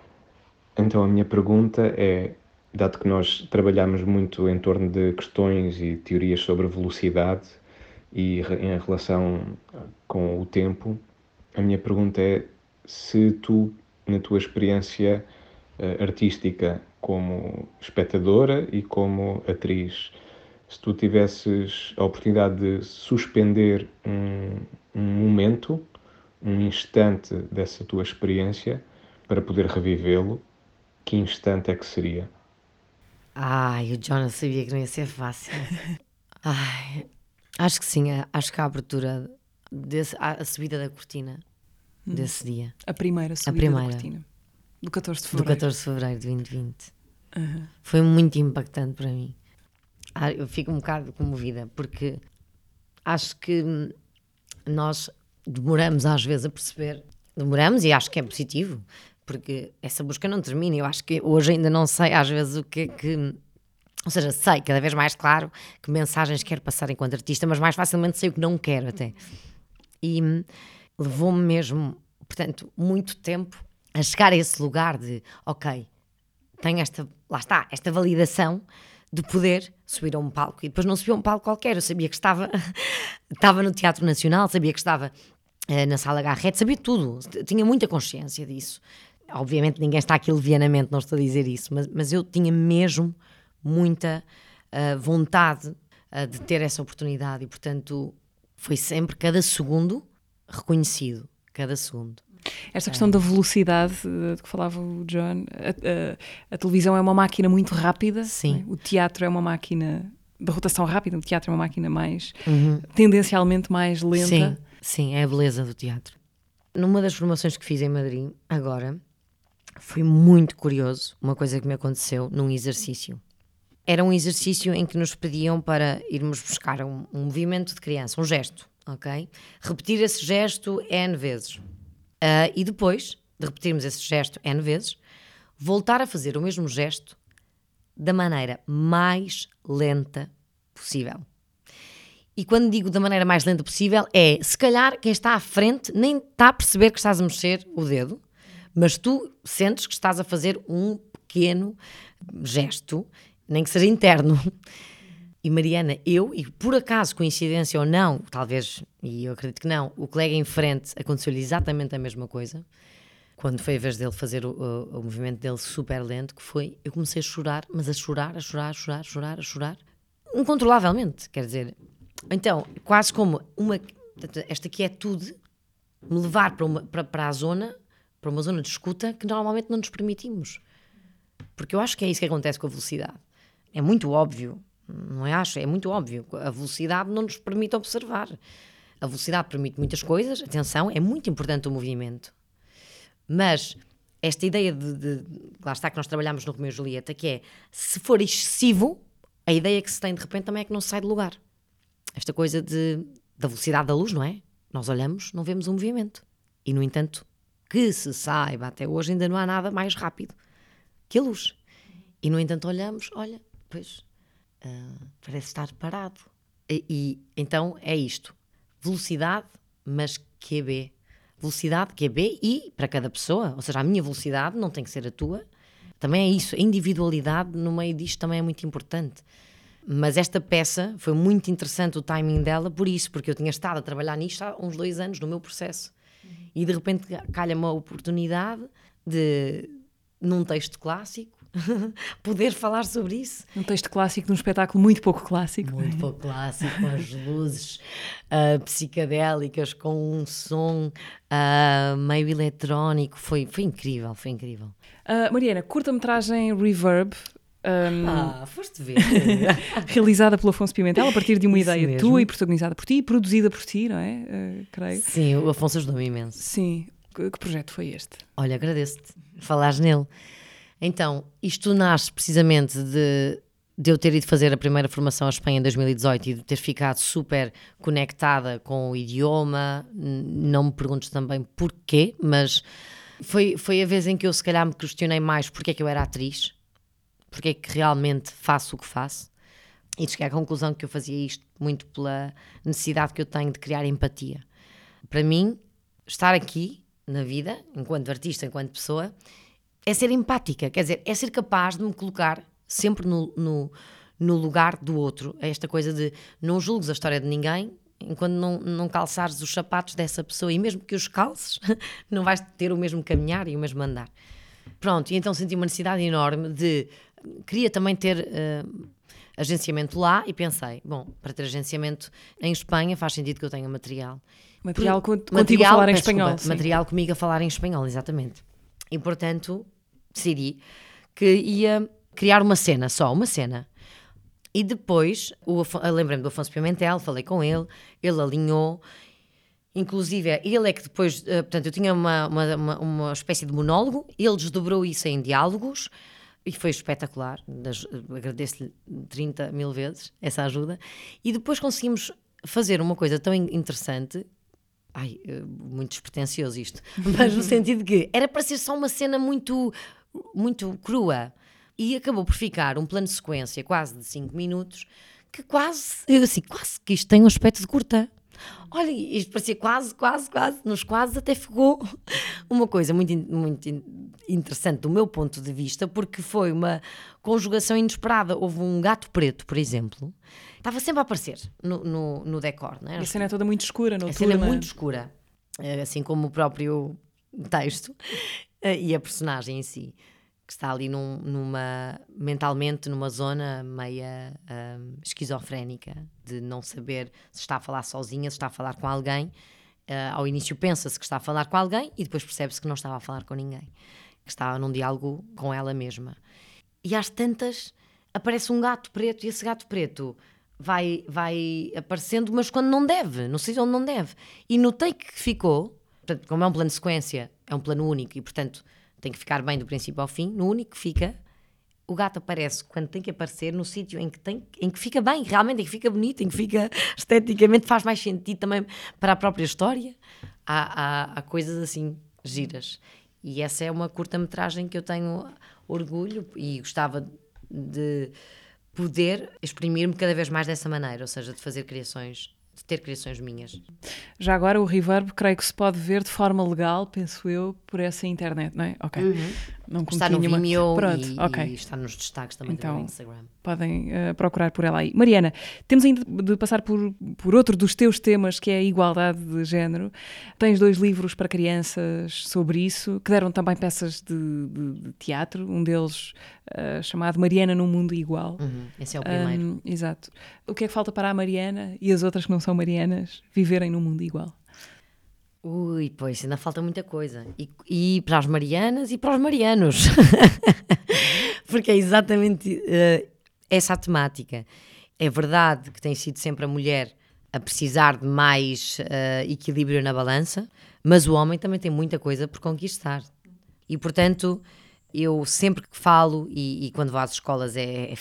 Então a minha pergunta é, dado que nós trabalhamos muito em torno de questões e teorias sobre velocidade e em relação com o tempo, a minha pergunta é se tu, na tua experiência eh, artística como espectadora e como atriz, se tu tivesses a oportunidade de suspender um, um momento, um instante dessa tua experiência para poder revivê-lo, que instante é que seria? Ai, o Jonas sabia que não ia ser fácil. Ai, acho que sim, a- acho que a abertura, desse, a, a subida da cortina desse dia, A primeira subida primeira. da cortina. Do 14 de do fevereiro. 14 de fevereiro de 2020, foi muito impactante para mim. Ah, eu fico um bocado comovida, porque acho que hum, nós demoramos às vezes a perceber, demoramos e acho que é positivo, porque essa busca não termina. Eu acho que hoje ainda não sei às vezes o que é que. Ou seja, sei cada vez mais claro que mensagens quero passar enquanto artista, mas mais facilmente sei o que não quero até. E hum, levou-me mesmo, portanto, muito tempo a chegar a esse lugar de, ok, tenho esta, lá está, esta validação de poder subir a um palco. E depois não subi a um palco qualquer, eu sabia que estava, estava no Teatro Nacional, sabia que estava eh, na Sala Garrett, sabia tudo, tinha muita consciência disso. Obviamente ninguém está aqui levianamente, não estou a dizer isso, mas, mas eu tinha mesmo muita eh, vontade eh, de ter essa oportunidade e, portanto, foi sempre cada segundo reconhecido, cada segundo. Esta questão da velocidade eh, de que falava o John, a, a- a televisão é uma máquina muito rápida, Sim. não é? o teatro é uma máquina de rotação rápida, o teatro é uma máquina mais tendencialmente mais lenta. Sim, sim, é a beleza do teatro. Numa das formações que fiz em Madrid, agora, foi muito curioso uma coisa que me aconteceu num exercício. Era um exercício em que nos pediam para irmos buscar um, um movimento de criança, um gesto, ok? Repetir esse gesto N vezes. Ah, e depois de repetirmos esse gesto N vezes, voltar a fazer o mesmo gesto da maneira mais lenta possível. E quando digo da maneira mais lenta possível, é se calhar quem está à frente nem está a perceber que estás a mexer o dedo, mas tu sentes que estás a fazer um pequeno gesto, nem que seja interno. E Mariana, eu, e por acaso, coincidência ou não, talvez, e eu acredito que não, o colega em frente aconteceu-lhe exatamente a mesma coisa. Quando foi a vez dele fazer o, o- o movimento dele super lento, que foi, eu comecei a chorar, mas a chorar, a chorar, a chorar, a chorar, a chorar, incontrolavelmente, quer dizer. Então, quase como uma, esta quietude me levar para, uma, para, para a zona, para uma zona de escuta que normalmente não nos permitimos. Porque eu acho que é isso que acontece com a velocidade. É muito óbvio, não é? Acho, é muito óbvio. A velocidade não nos permite observar. A velocidade permite muitas coisas, atenção, é muito importante o movimento. Mas esta ideia de, de- lá está que nós trabalhamos no Romeu e Julieta, que é se for excessivo, a ideia que se tem de repente também é que não se sai de lugar. Esta coisa de, da velocidade da luz, não é? Nós olhamos, não vemos o movimento. E no entanto, que se saiba, até hoje ainda não há nada mais rápido que a luz. E no entanto olhamos, olha, pois ah, parece estar parado. E, e então é isto: velocidade, mas QB. Velocidade, QB e para cada pessoa, ou seja, a minha velocidade não tem que ser a tua. Também é isso, a individualidade no meio disto também é muito importante. Mas esta peça foi muito interessante o timing dela por isso, porque eu tinha estado a trabalhar nisto há uns dois anos no meu processo. E de repente calha uma oportunidade de, num texto clássico, poder falar sobre isso. Um texto clássico de um espetáculo muito pouco clássico. Muito pouco clássico, com as luzes uh, psicadélicas, com um som uh, meio eletrónico. Foi, foi incrível, foi incrível. Uh, Mariana, curta-metragem Reverb. Um, ah, foste ver. realizada pelo Afonso Pimentel a partir de uma Isso ideia mesmo. tua e protagonizada por ti e produzida por ti, não é? Uh, creio. Sim, o Afonso ajudou-me imenso. Sim. Que, que projeto foi este? Olha, agradeço-te falares nele. Então, isto nasce precisamente de, de eu ter ido fazer a primeira formação à Espanha em 2018 e de ter ficado super conectada com o idioma. Não me perguntes também porquê, mas foi, foi a vez em que eu se calhar me questionei mais porque é que eu era atriz, porque é que realmente faço o que faço. E cheguei à conclusão que eu fazia isto muito pela necessidade que eu tenho de criar empatia. Para mim, estar aqui na vida, enquanto artista, enquanto pessoa, é ser empática, quer dizer, é ser capaz de me colocar sempre no, no, no lugar do outro. É esta coisa de não julgues a história de ninguém enquanto não, não calçares os sapatos dessa pessoa e mesmo que os calces, não vais ter o mesmo caminhar e o mesmo andar. Pronto, e então senti uma necessidade enorme de. Queria também ter eh, agenciamento lá e pensei, bom, para ter agenciamento em Espanha faz sentido que eu tenha material. Material Por- contigo a falar em espanhol. desculpa, material comigo a falar em espanhol, exatamente. E portanto decidi que ia criar uma cena, só uma cena. E depois, eu lembrei-me do Afonso Pimentel, falei com ele, ele alinhou. Inclusive, ele é que depois, eh, portanto, eu tinha uma, uma, uma, espécie de monólogo, ele desdobrou isso em diálogos e foi espetacular. Agradeço-lhe 30 mil vezes essa ajuda. E depois conseguimos fazer uma coisa tão in- interessante. Ai, eh, muito despretensioso isto, mas no sentido que era para ser só uma cena muito, muito crua e acabou por ficar um plano de sequência quase de 5 minutos que quase, eu assim, quase que isto tem um aspecto de curta. Olha, isto parecia quase, quase, quase, nos quase até ficou uma coisa muito, muito in- interessante do meu ponto de vista, porque foi uma conjugação inesperada. Houve um gato preto, por exemplo, estava sempre a aparecer no, no, no decor, não é? A cena é toda muito escura, A noturna. cena é muito escura, eh, assim como o próprio texto e a personagem em si, que está ali num- numa mentalmente numa zona meia ahm, esquizofrénica, de não saber se está a falar sozinha, se está a falar com alguém. Eh, ao início pensa-se que está a falar com alguém e depois percebe-se que não estava a falar com ninguém, que estava num diálogo com ela mesma. E às tantas aparece um gato preto e esse gato preto vai, vai aparecendo, mas quando não deve, no sítio onde não deve. E no take que ficou, portanto, como é um plano de sequência, é um plano único e, portanto, tem que ficar bem do princípio ao fim, no único que fica, o gato aparece quando tem que aparecer no sítio em que, tem, em que fica bem, realmente, em que fica bonito, em que fica esteticamente, faz mais sentido também para a própria história. Há, há, há coisas assim giras. E essa é uma curta-metragem que eu tenho orgulho e gostava de poder exprimir-me cada vez mais dessa maneira, ou seja, de fazer criações, ter criações minhas. Já agora o Reverb, creio que se pode ver de forma legal, penso eu, por essa internet, não é? Ok. Não Está no nenhuma- Vimeo Pronto, e, ok. e está nos destaques também Então, do Instagram. Podem eh, procurar por ela aí. Mariana, temos ainda de passar por, por outro dos teus temas, que é a igualdade de género. Tens dois livros para crianças sobre isso, que deram também peças de, de- de teatro, um deles eh, chamado Mariana num Mundo Igual. Uhum, Esse é o primeiro. Hum, exato. O que é que falta para a Mariana e as outras que não são Marianas viverem num mundo igual? Ui, pois, ainda falta muita coisa. E, e para as Marianas e para os Marianos. Porque é exatamente eh, essa a temática. É verdade que tem sido sempre a mulher a precisar de mais eh, equilíbrio na balança, mas o homem também tem muita coisa por conquistar. E, portanto, eu sempre que falo, e, e quando vou às escolas é, é,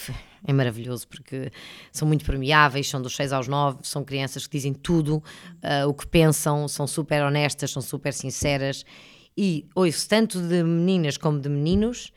é maravilhoso, porque são muito permeáveis, são dos 6 aos 9, são crianças que dizem tudo ah, o que pensam, são super honestas, são super sinceras, e ouço tanto de meninas como de meninos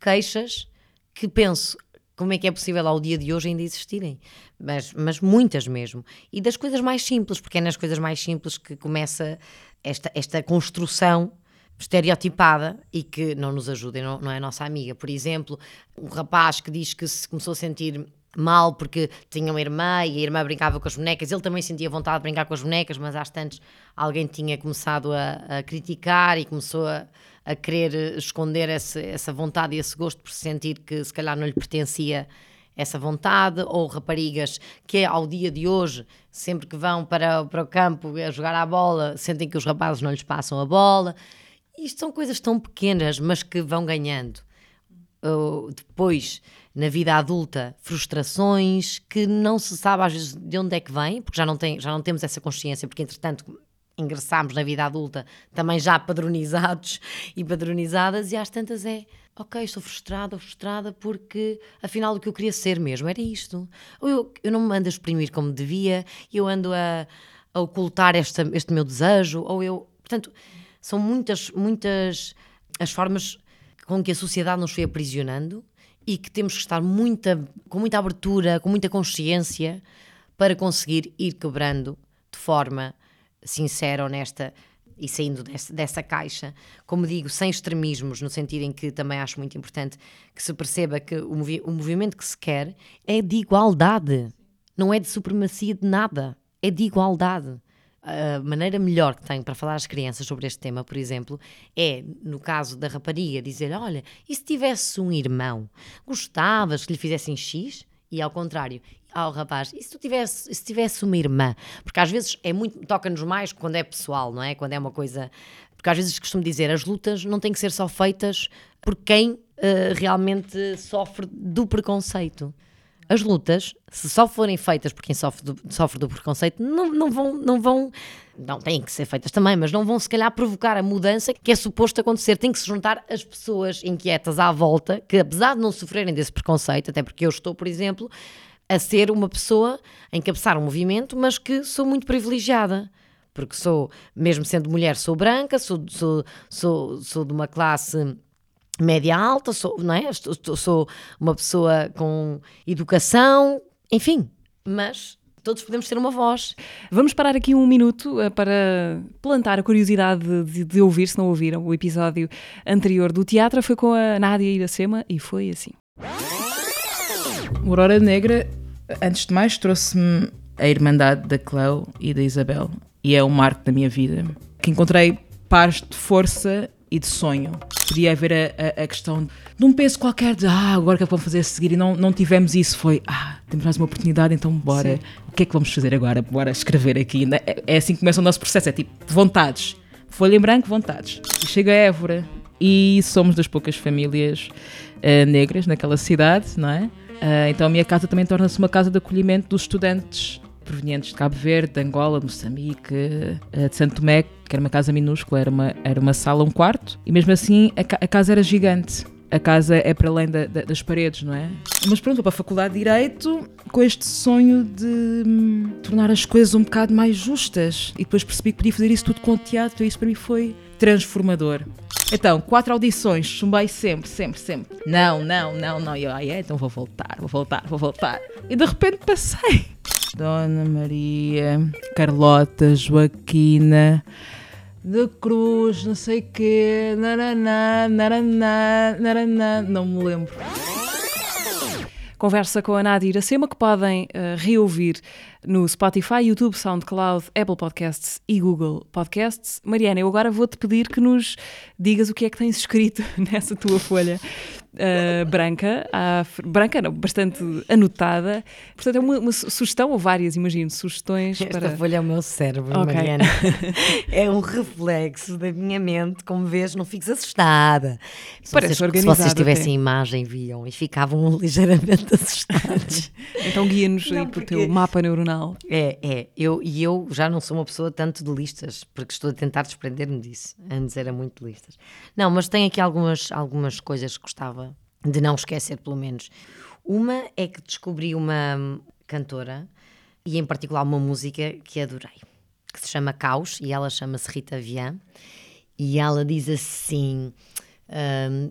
queixas que penso como é que é possível ao dia de hoje ainda existirem, mas, mas muitas mesmo. E das coisas mais simples, porque é nas coisas mais simples que começa esta, esta construção estereotipada e que não nos ajuda, não, não é nossa amiga. Por exemplo, um rapaz que diz que se começou a sentir mal porque tinha uma irmã e a irmã brincava com as bonecas. Ele também sentia vontade de brincar com as bonecas, mas às tantas alguém tinha começado a, a criticar e começou a, a querer esconder esse, essa vontade e esse gosto por sentir que se calhar não lhe pertencia essa vontade, ou raparigas que ao dia de hoje, sempre que vão para, para o campo a jogar à bola, sentem que os rapazes não lhes passam a bola. Isto são coisas tão pequenas, mas que vão ganhando. Uh, depois, na vida adulta, frustrações que não se sabe às vezes de onde é que vem, porque já não, tem, já não temos essa consciência, porque entretanto ingressamos na vida adulta também já padronizados e padronizadas, e às tantas é ok, estou frustrada, frustrada porque afinal o que eu queria ser mesmo era isto. Ou eu, eu não me ando a exprimir como devia, eu ando a, a ocultar esta, este meu desejo, ou eu. Portanto, são muitas, muitas as formas com que a sociedade nos foi aprisionando e que temos que estar muita, com muita abertura, com muita consciência para conseguir ir quebrando de forma sincera, honesta e saindo desse, dessa caixa, como digo, sem extremismos, no sentido em que também acho muito importante que se perceba que o, movi o movimento que se quer é de igualdade, não é de supremacia de nada, é de igualdade. A maneira melhor que tenho para falar às crianças sobre este tema, por exemplo, é, no caso da rapariga, dizer: Olha, e se tivesse um irmão, gostavas que lhe fizessem X? E ao contrário, ao rapaz, e se tu tivesse, se tivesse uma irmã? Porque às vezes é muito, toca-nos mais quando é pessoal, não é? Quando é uma coisa. Porque às vezes costumo dizer, as lutas não têm que ser só feitas por quem uh, realmente sofre do preconceito. As lutas, se só forem feitas por quem sofre do, sofre do preconceito, não, não vão, não vão, não têm que ser feitas também, mas não vão se calhar provocar a mudança que é suposto acontecer. Tem que se juntar as pessoas inquietas à volta, que apesar de não sofrerem desse preconceito, até porque eu estou, por exemplo, a ser uma pessoa, a encabeçar um movimento, mas que sou muito privilegiada. Porque sou, mesmo sendo mulher, sou branca, sou, sou, sou, sou de uma classe média alta, sou, não é? sou uma pessoa com educação, enfim, mas todos podemos ter uma voz. Vamos parar aqui um minuto uh, para plantar a curiosidade de, de, ouvir, se não ouviram, o episódio anterior do teatro foi com a Nádia Iracema e foi assim. O Aurora Negra, antes de mais, trouxe-me a irmandade da Cleo e da Isabel. E é um marco da minha vida. Que encontrei pares de força e de sonho. Podia haver a, a, a, questão de um peso qualquer de ah, agora o que é que vamos fazer a seguir e não, não tivemos isso. Foi ah, temos mais uma oportunidade, então bora. Sim. O que é que vamos fazer agora? Bora escrever aqui. É, é assim que começa o nosso processo, é tipo vontades. Folha em branco, vontades. E chega a Évora e somos das poucas famílias uh, negras naquela cidade, não é? Uh, então a minha casa também torna-se uma casa de acolhimento dos estudantes provenientes de Cabo Verde, de Angola, Moçambique, uh, de Santo Tomé, que era uma casa minúscula, era uma, era uma sala, um quarto, e mesmo assim a, a casa era gigante. A casa é para além da, da, das paredes, não é? Mas pronto, para a Faculdade de Direito com este sonho de hum, tornar as coisas um bocado mais justas. E depois percebi que podia fazer isso tudo com o teatro e isso para mim foi transformador. Então, quatro audições, chumbei sempre, sempre, sempre. Não, não, não, não. E eu, ah, é, então vou voltar, vou voltar, vou voltar. E de repente passei. Dona Maria, Carlota, Joaquina, de Cruz, não sei o quê, naraná, naraná, naraná, não me lembro. Conversa com a Nádia Iracema, que podem uh, reouvir no Spotify, YouTube, SoundCloud, Apple Podcasts e Google Podcasts. Mariana, eu agora vou-te pedir que nos digas o que é que tens escrito nessa tua folha uh, branca, branca não, bastante anotada. Portanto, é uma, uma, sugestão, ou várias, imagino, sugestões Esta para... folha é o meu cérebro, okay. Mariana. é um reflexo da minha mente, como vês, não fiques assustada. Se Parece vocês, organizado. Se vocês tivessem até. imagem, viam e ficavam ligeiramente assustados. então guia-nos aí porque... o teu mapa neuronal. É, é. Eu, e eu já não sou uma pessoa tanto de listas, porque estou a tentar desprender-me disso. Antes era muito de listas. Não, mas tem aqui algumas, algumas coisas que gostava de não esquecer, pelo menos. Uma é que descobri uma cantora, e em particular uma música que adorei, que se chama Caos, e ela chama-se Rita Vian, e ela diz assim. Um,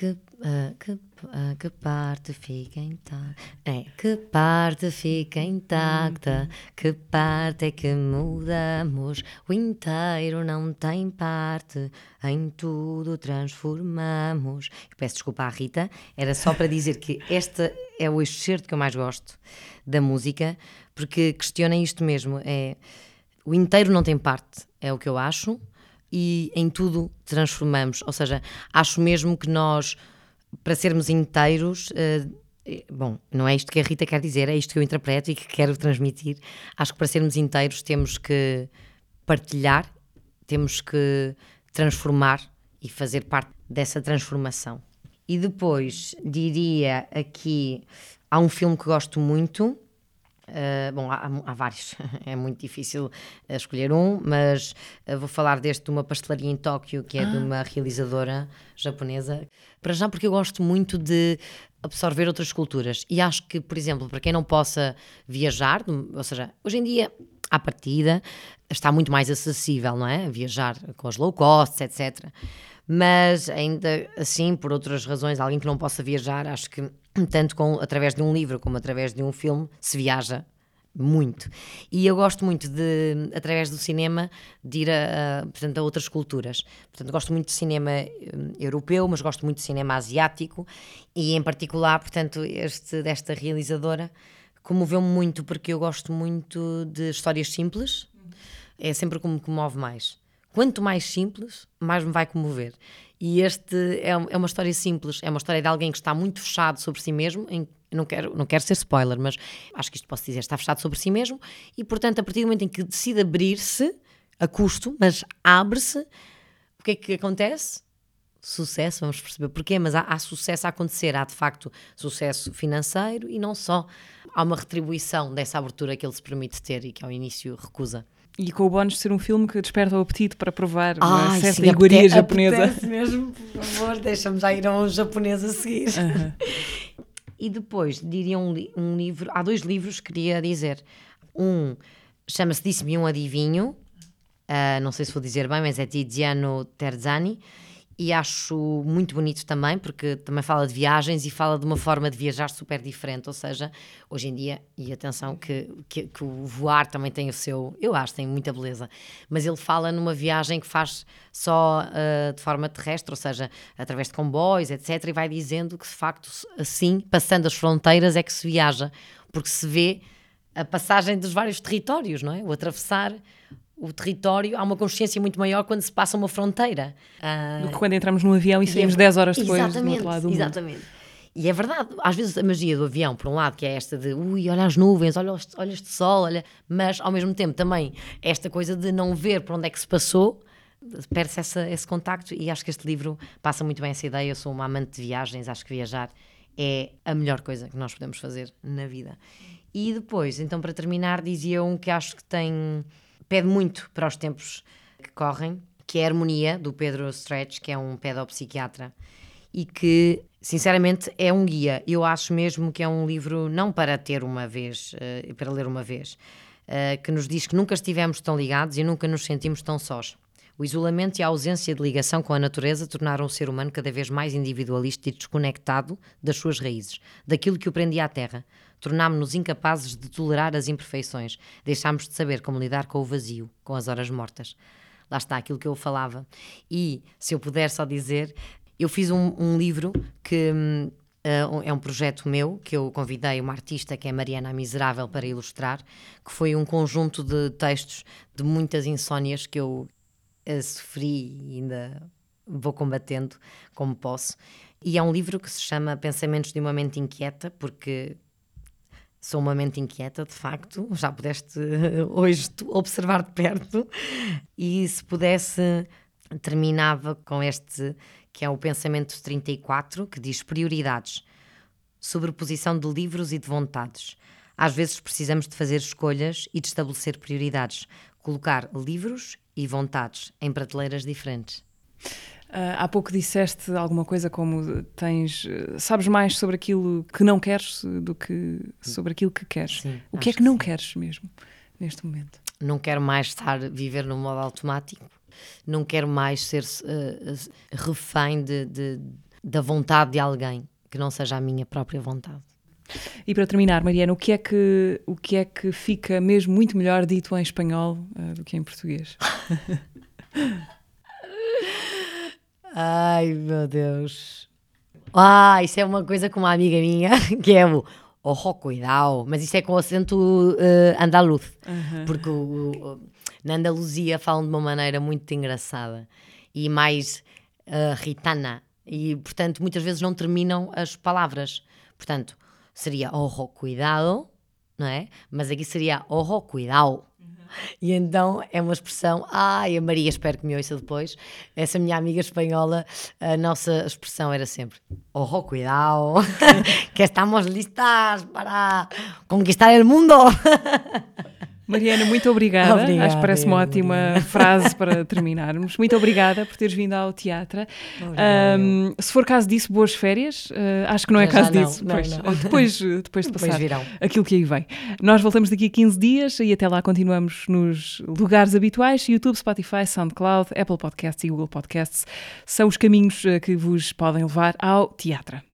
que, uh, que Ah, que parte fica intacta? É, que parte fica intacta? Que parte é que mudamos? O inteiro não tem parte, em tudo transformamos. Eu peço desculpa à Rita, era só para dizer que este é o excerto que eu mais gosto da música, porque questiona isto mesmo: é o inteiro não tem parte, é o que eu acho, e em tudo transformamos. Ou seja, acho mesmo que nós para sermos inteiros, uh, bom, não é isto que a Rita quer dizer, é isto que eu interpreto e que quero transmitir. Acho que para sermos inteiros temos que partilhar, temos que transformar e fazer parte dessa transformação. E depois diria aqui: há um filme que gosto muito, Uh, bom, há, há, vários, é muito difícil uh, escolher um, mas uh, vou falar deste de uma pastelaria em Tóquio, que é ah. de uma realizadora japonesa. Para já, porque eu gosto muito de absorver outras culturas. E acho que, por exemplo, para quem não possa viajar, ou seja, hoje em dia, à partida, está muito mais acessível, não é? Viajar com as low costs, etc. Mas ainda assim, por outras razões, alguém que não possa viajar, acho que tanto com, através de um livro como através de um filme, se viaja muito. E eu gosto muito de, através do cinema, de ir a, a, portanto, a outras culturas. Portanto, gosto muito de cinema um, europeu, mas gosto muito de cinema asiático e, em particular, portanto, este, desta realizadora comoveu-me muito porque eu gosto muito de histórias simples. É sempre como me comove mais. Quanto mais simples, mais me vai comover. E este é, é uma história simples, é uma história de alguém que está muito fechado sobre si mesmo, em, não quero, não quero ser spoiler, mas acho que isto posso dizer, está fechado sobre si mesmo, e portanto, a partir do momento em que decide abrir-se, a custo, mas abre-se, o que é que acontece? Sucesso, vamos perceber porquê, mas há, há, sucesso a acontecer, há de facto sucesso financeiro e não só. Há uma retribuição dessa abertura que ele se permite ter e que ao início recusa. E com o bónus de ser um filme que desperta o apetite para provar uma certa sim, iguaria japonesa. Apetece mesmo, por favor, deixa-me já ir a um japonês a seguir. E depois, diria um, um, livro, há dois livros que queria dizer. Um chama-se Disse-me um Adivinho, uh, não sei se vou dizer bem, mas é Tiziano Terzani, e acho muito bonito também, porque também fala de viagens e fala de uma forma de viajar super diferente. Ou seja, hoje em dia, e atenção, que, que, que, o voar também tem o seu, eu acho, tem muita beleza, mas ele fala numa viagem que faz só uh, de forma terrestre, ou seja, através de comboios, etc. E vai dizendo que de facto, assim, passando as fronteiras, é que se viaja, porque se vê a passagem dos vários territórios, não é? O atravessar o território, há uma consciência muito maior quando se passa uma fronteira. Uh, Do que quando entramos num avião e saímos é, 10 horas depois do outro lado do mundo. Exatamente. E é verdade, às vezes a magia do avião, por um lado, que é esta de ui, olha as nuvens, olha, olha este sol, olha, mas ao mesmo tempo também esta coisa de não ver por onde é que se passou, perde-se esse contacto e acho que este livro passa muito bem essa ideia. Eu sou uma amante de viagens, acho que viajar é a melhor coisa que nós podemos fazer na vida. E depois, então para terminar, dizia um que acho que tem pede muito para os tempos que correm, que é a Harmonia, do Pedro Stretch, que é um pedopsiquiatra, e que, sinceramente, é um guia. Eu acho mesmo que é um livro não para ter uma vez, uh, para ler uma vez, uh, que nos diz que nunca estivemos tão ligados e nunca nos sentimos tão sós. O isolamento e a ausência de ligação com a natureza tornaram o ser humano cada vez mais individualista e desconectado das suas raízes, daquilo que o prendia à terra. Tornámos-nos incapazes de tolerar as imperfeições, deixámos de saber como lidar com o vazio, com as horas mortas. Lá está aquilo que eu falava. E, se eu puder só dizer, eu fiz um, um livro que Uh, é um projeto meu que eu convidei uma artista que é Mariana Miserável para ilustrar, que foi um conjunto de textos de muitas insónias que eu sofri e ainda vou combatendo como posso. E é um livro que se chama Pensamentos de uma Mente Inquieta, porque sou uma mente inquieta, de facto, já pudeste hoje observar de perto. E se pudesse, terminava com este, que é o Pensamento 34, que diz prioridades, sobreposição de livros e de vontades. Às vezes precisamos de fazer escolhas e de estabelecer prioridades, colocar livros e vontades em prateleiras diferentes. Uh, há pouco disseste alguma coisa como tens sabes mais sobre aquilo que não queres do que sobre aquilo que queres. Sim, o que é que, que não sim. queres mesmo neste momento? Não quero mais estar viver no modo automático. Não quero mais ser uh, refém de, de, da vontade de alguém. que não seja a minha própria vontade. E para terminar, Mariana, o que é que, o que, é que fica mesmo muito melhor dito em espanhol uh, do que em português? Ai, meu Deus. Ah, isso é uma coisa com uma amiga minha, que é o ojo, cuidado, mas isso é com o acento uh, andaluz, uhum. porque na Andaluzia falam de uma maneira muito engraçada e mais uh, ritana, e portanto muitas vezes não terminam as palavras. Portanto, seria ojo, cuidado, não é? Mas aqui seria ojo, cuidado. E então é uma expressão, ai, a Maria, espero que me ouça depois, essa minha amiga espanhola, a nossa expressão era sempre, ojo, cuidado, que estamos listas para conquistar el mundo. Mariana, muito obrigada. obrigada Acho que parece uma ótima obrigada. frase para terminarmos. Muito obrigada por teres vindo ao teatro. Um, se for caso disso, boas férias. Uh, acho que não é Eu caso disso. Não, pois, não. Depois, depois de passar depois aquilo que aí vem. Nós voltamos daqui a 15 dias e até lá continuamos nos lugares habituais: YouTube, Spotify, SoundCloud, Apple Podcasts e Google Podcasts. São os caminhos eh, que vos podem levar ao teatro.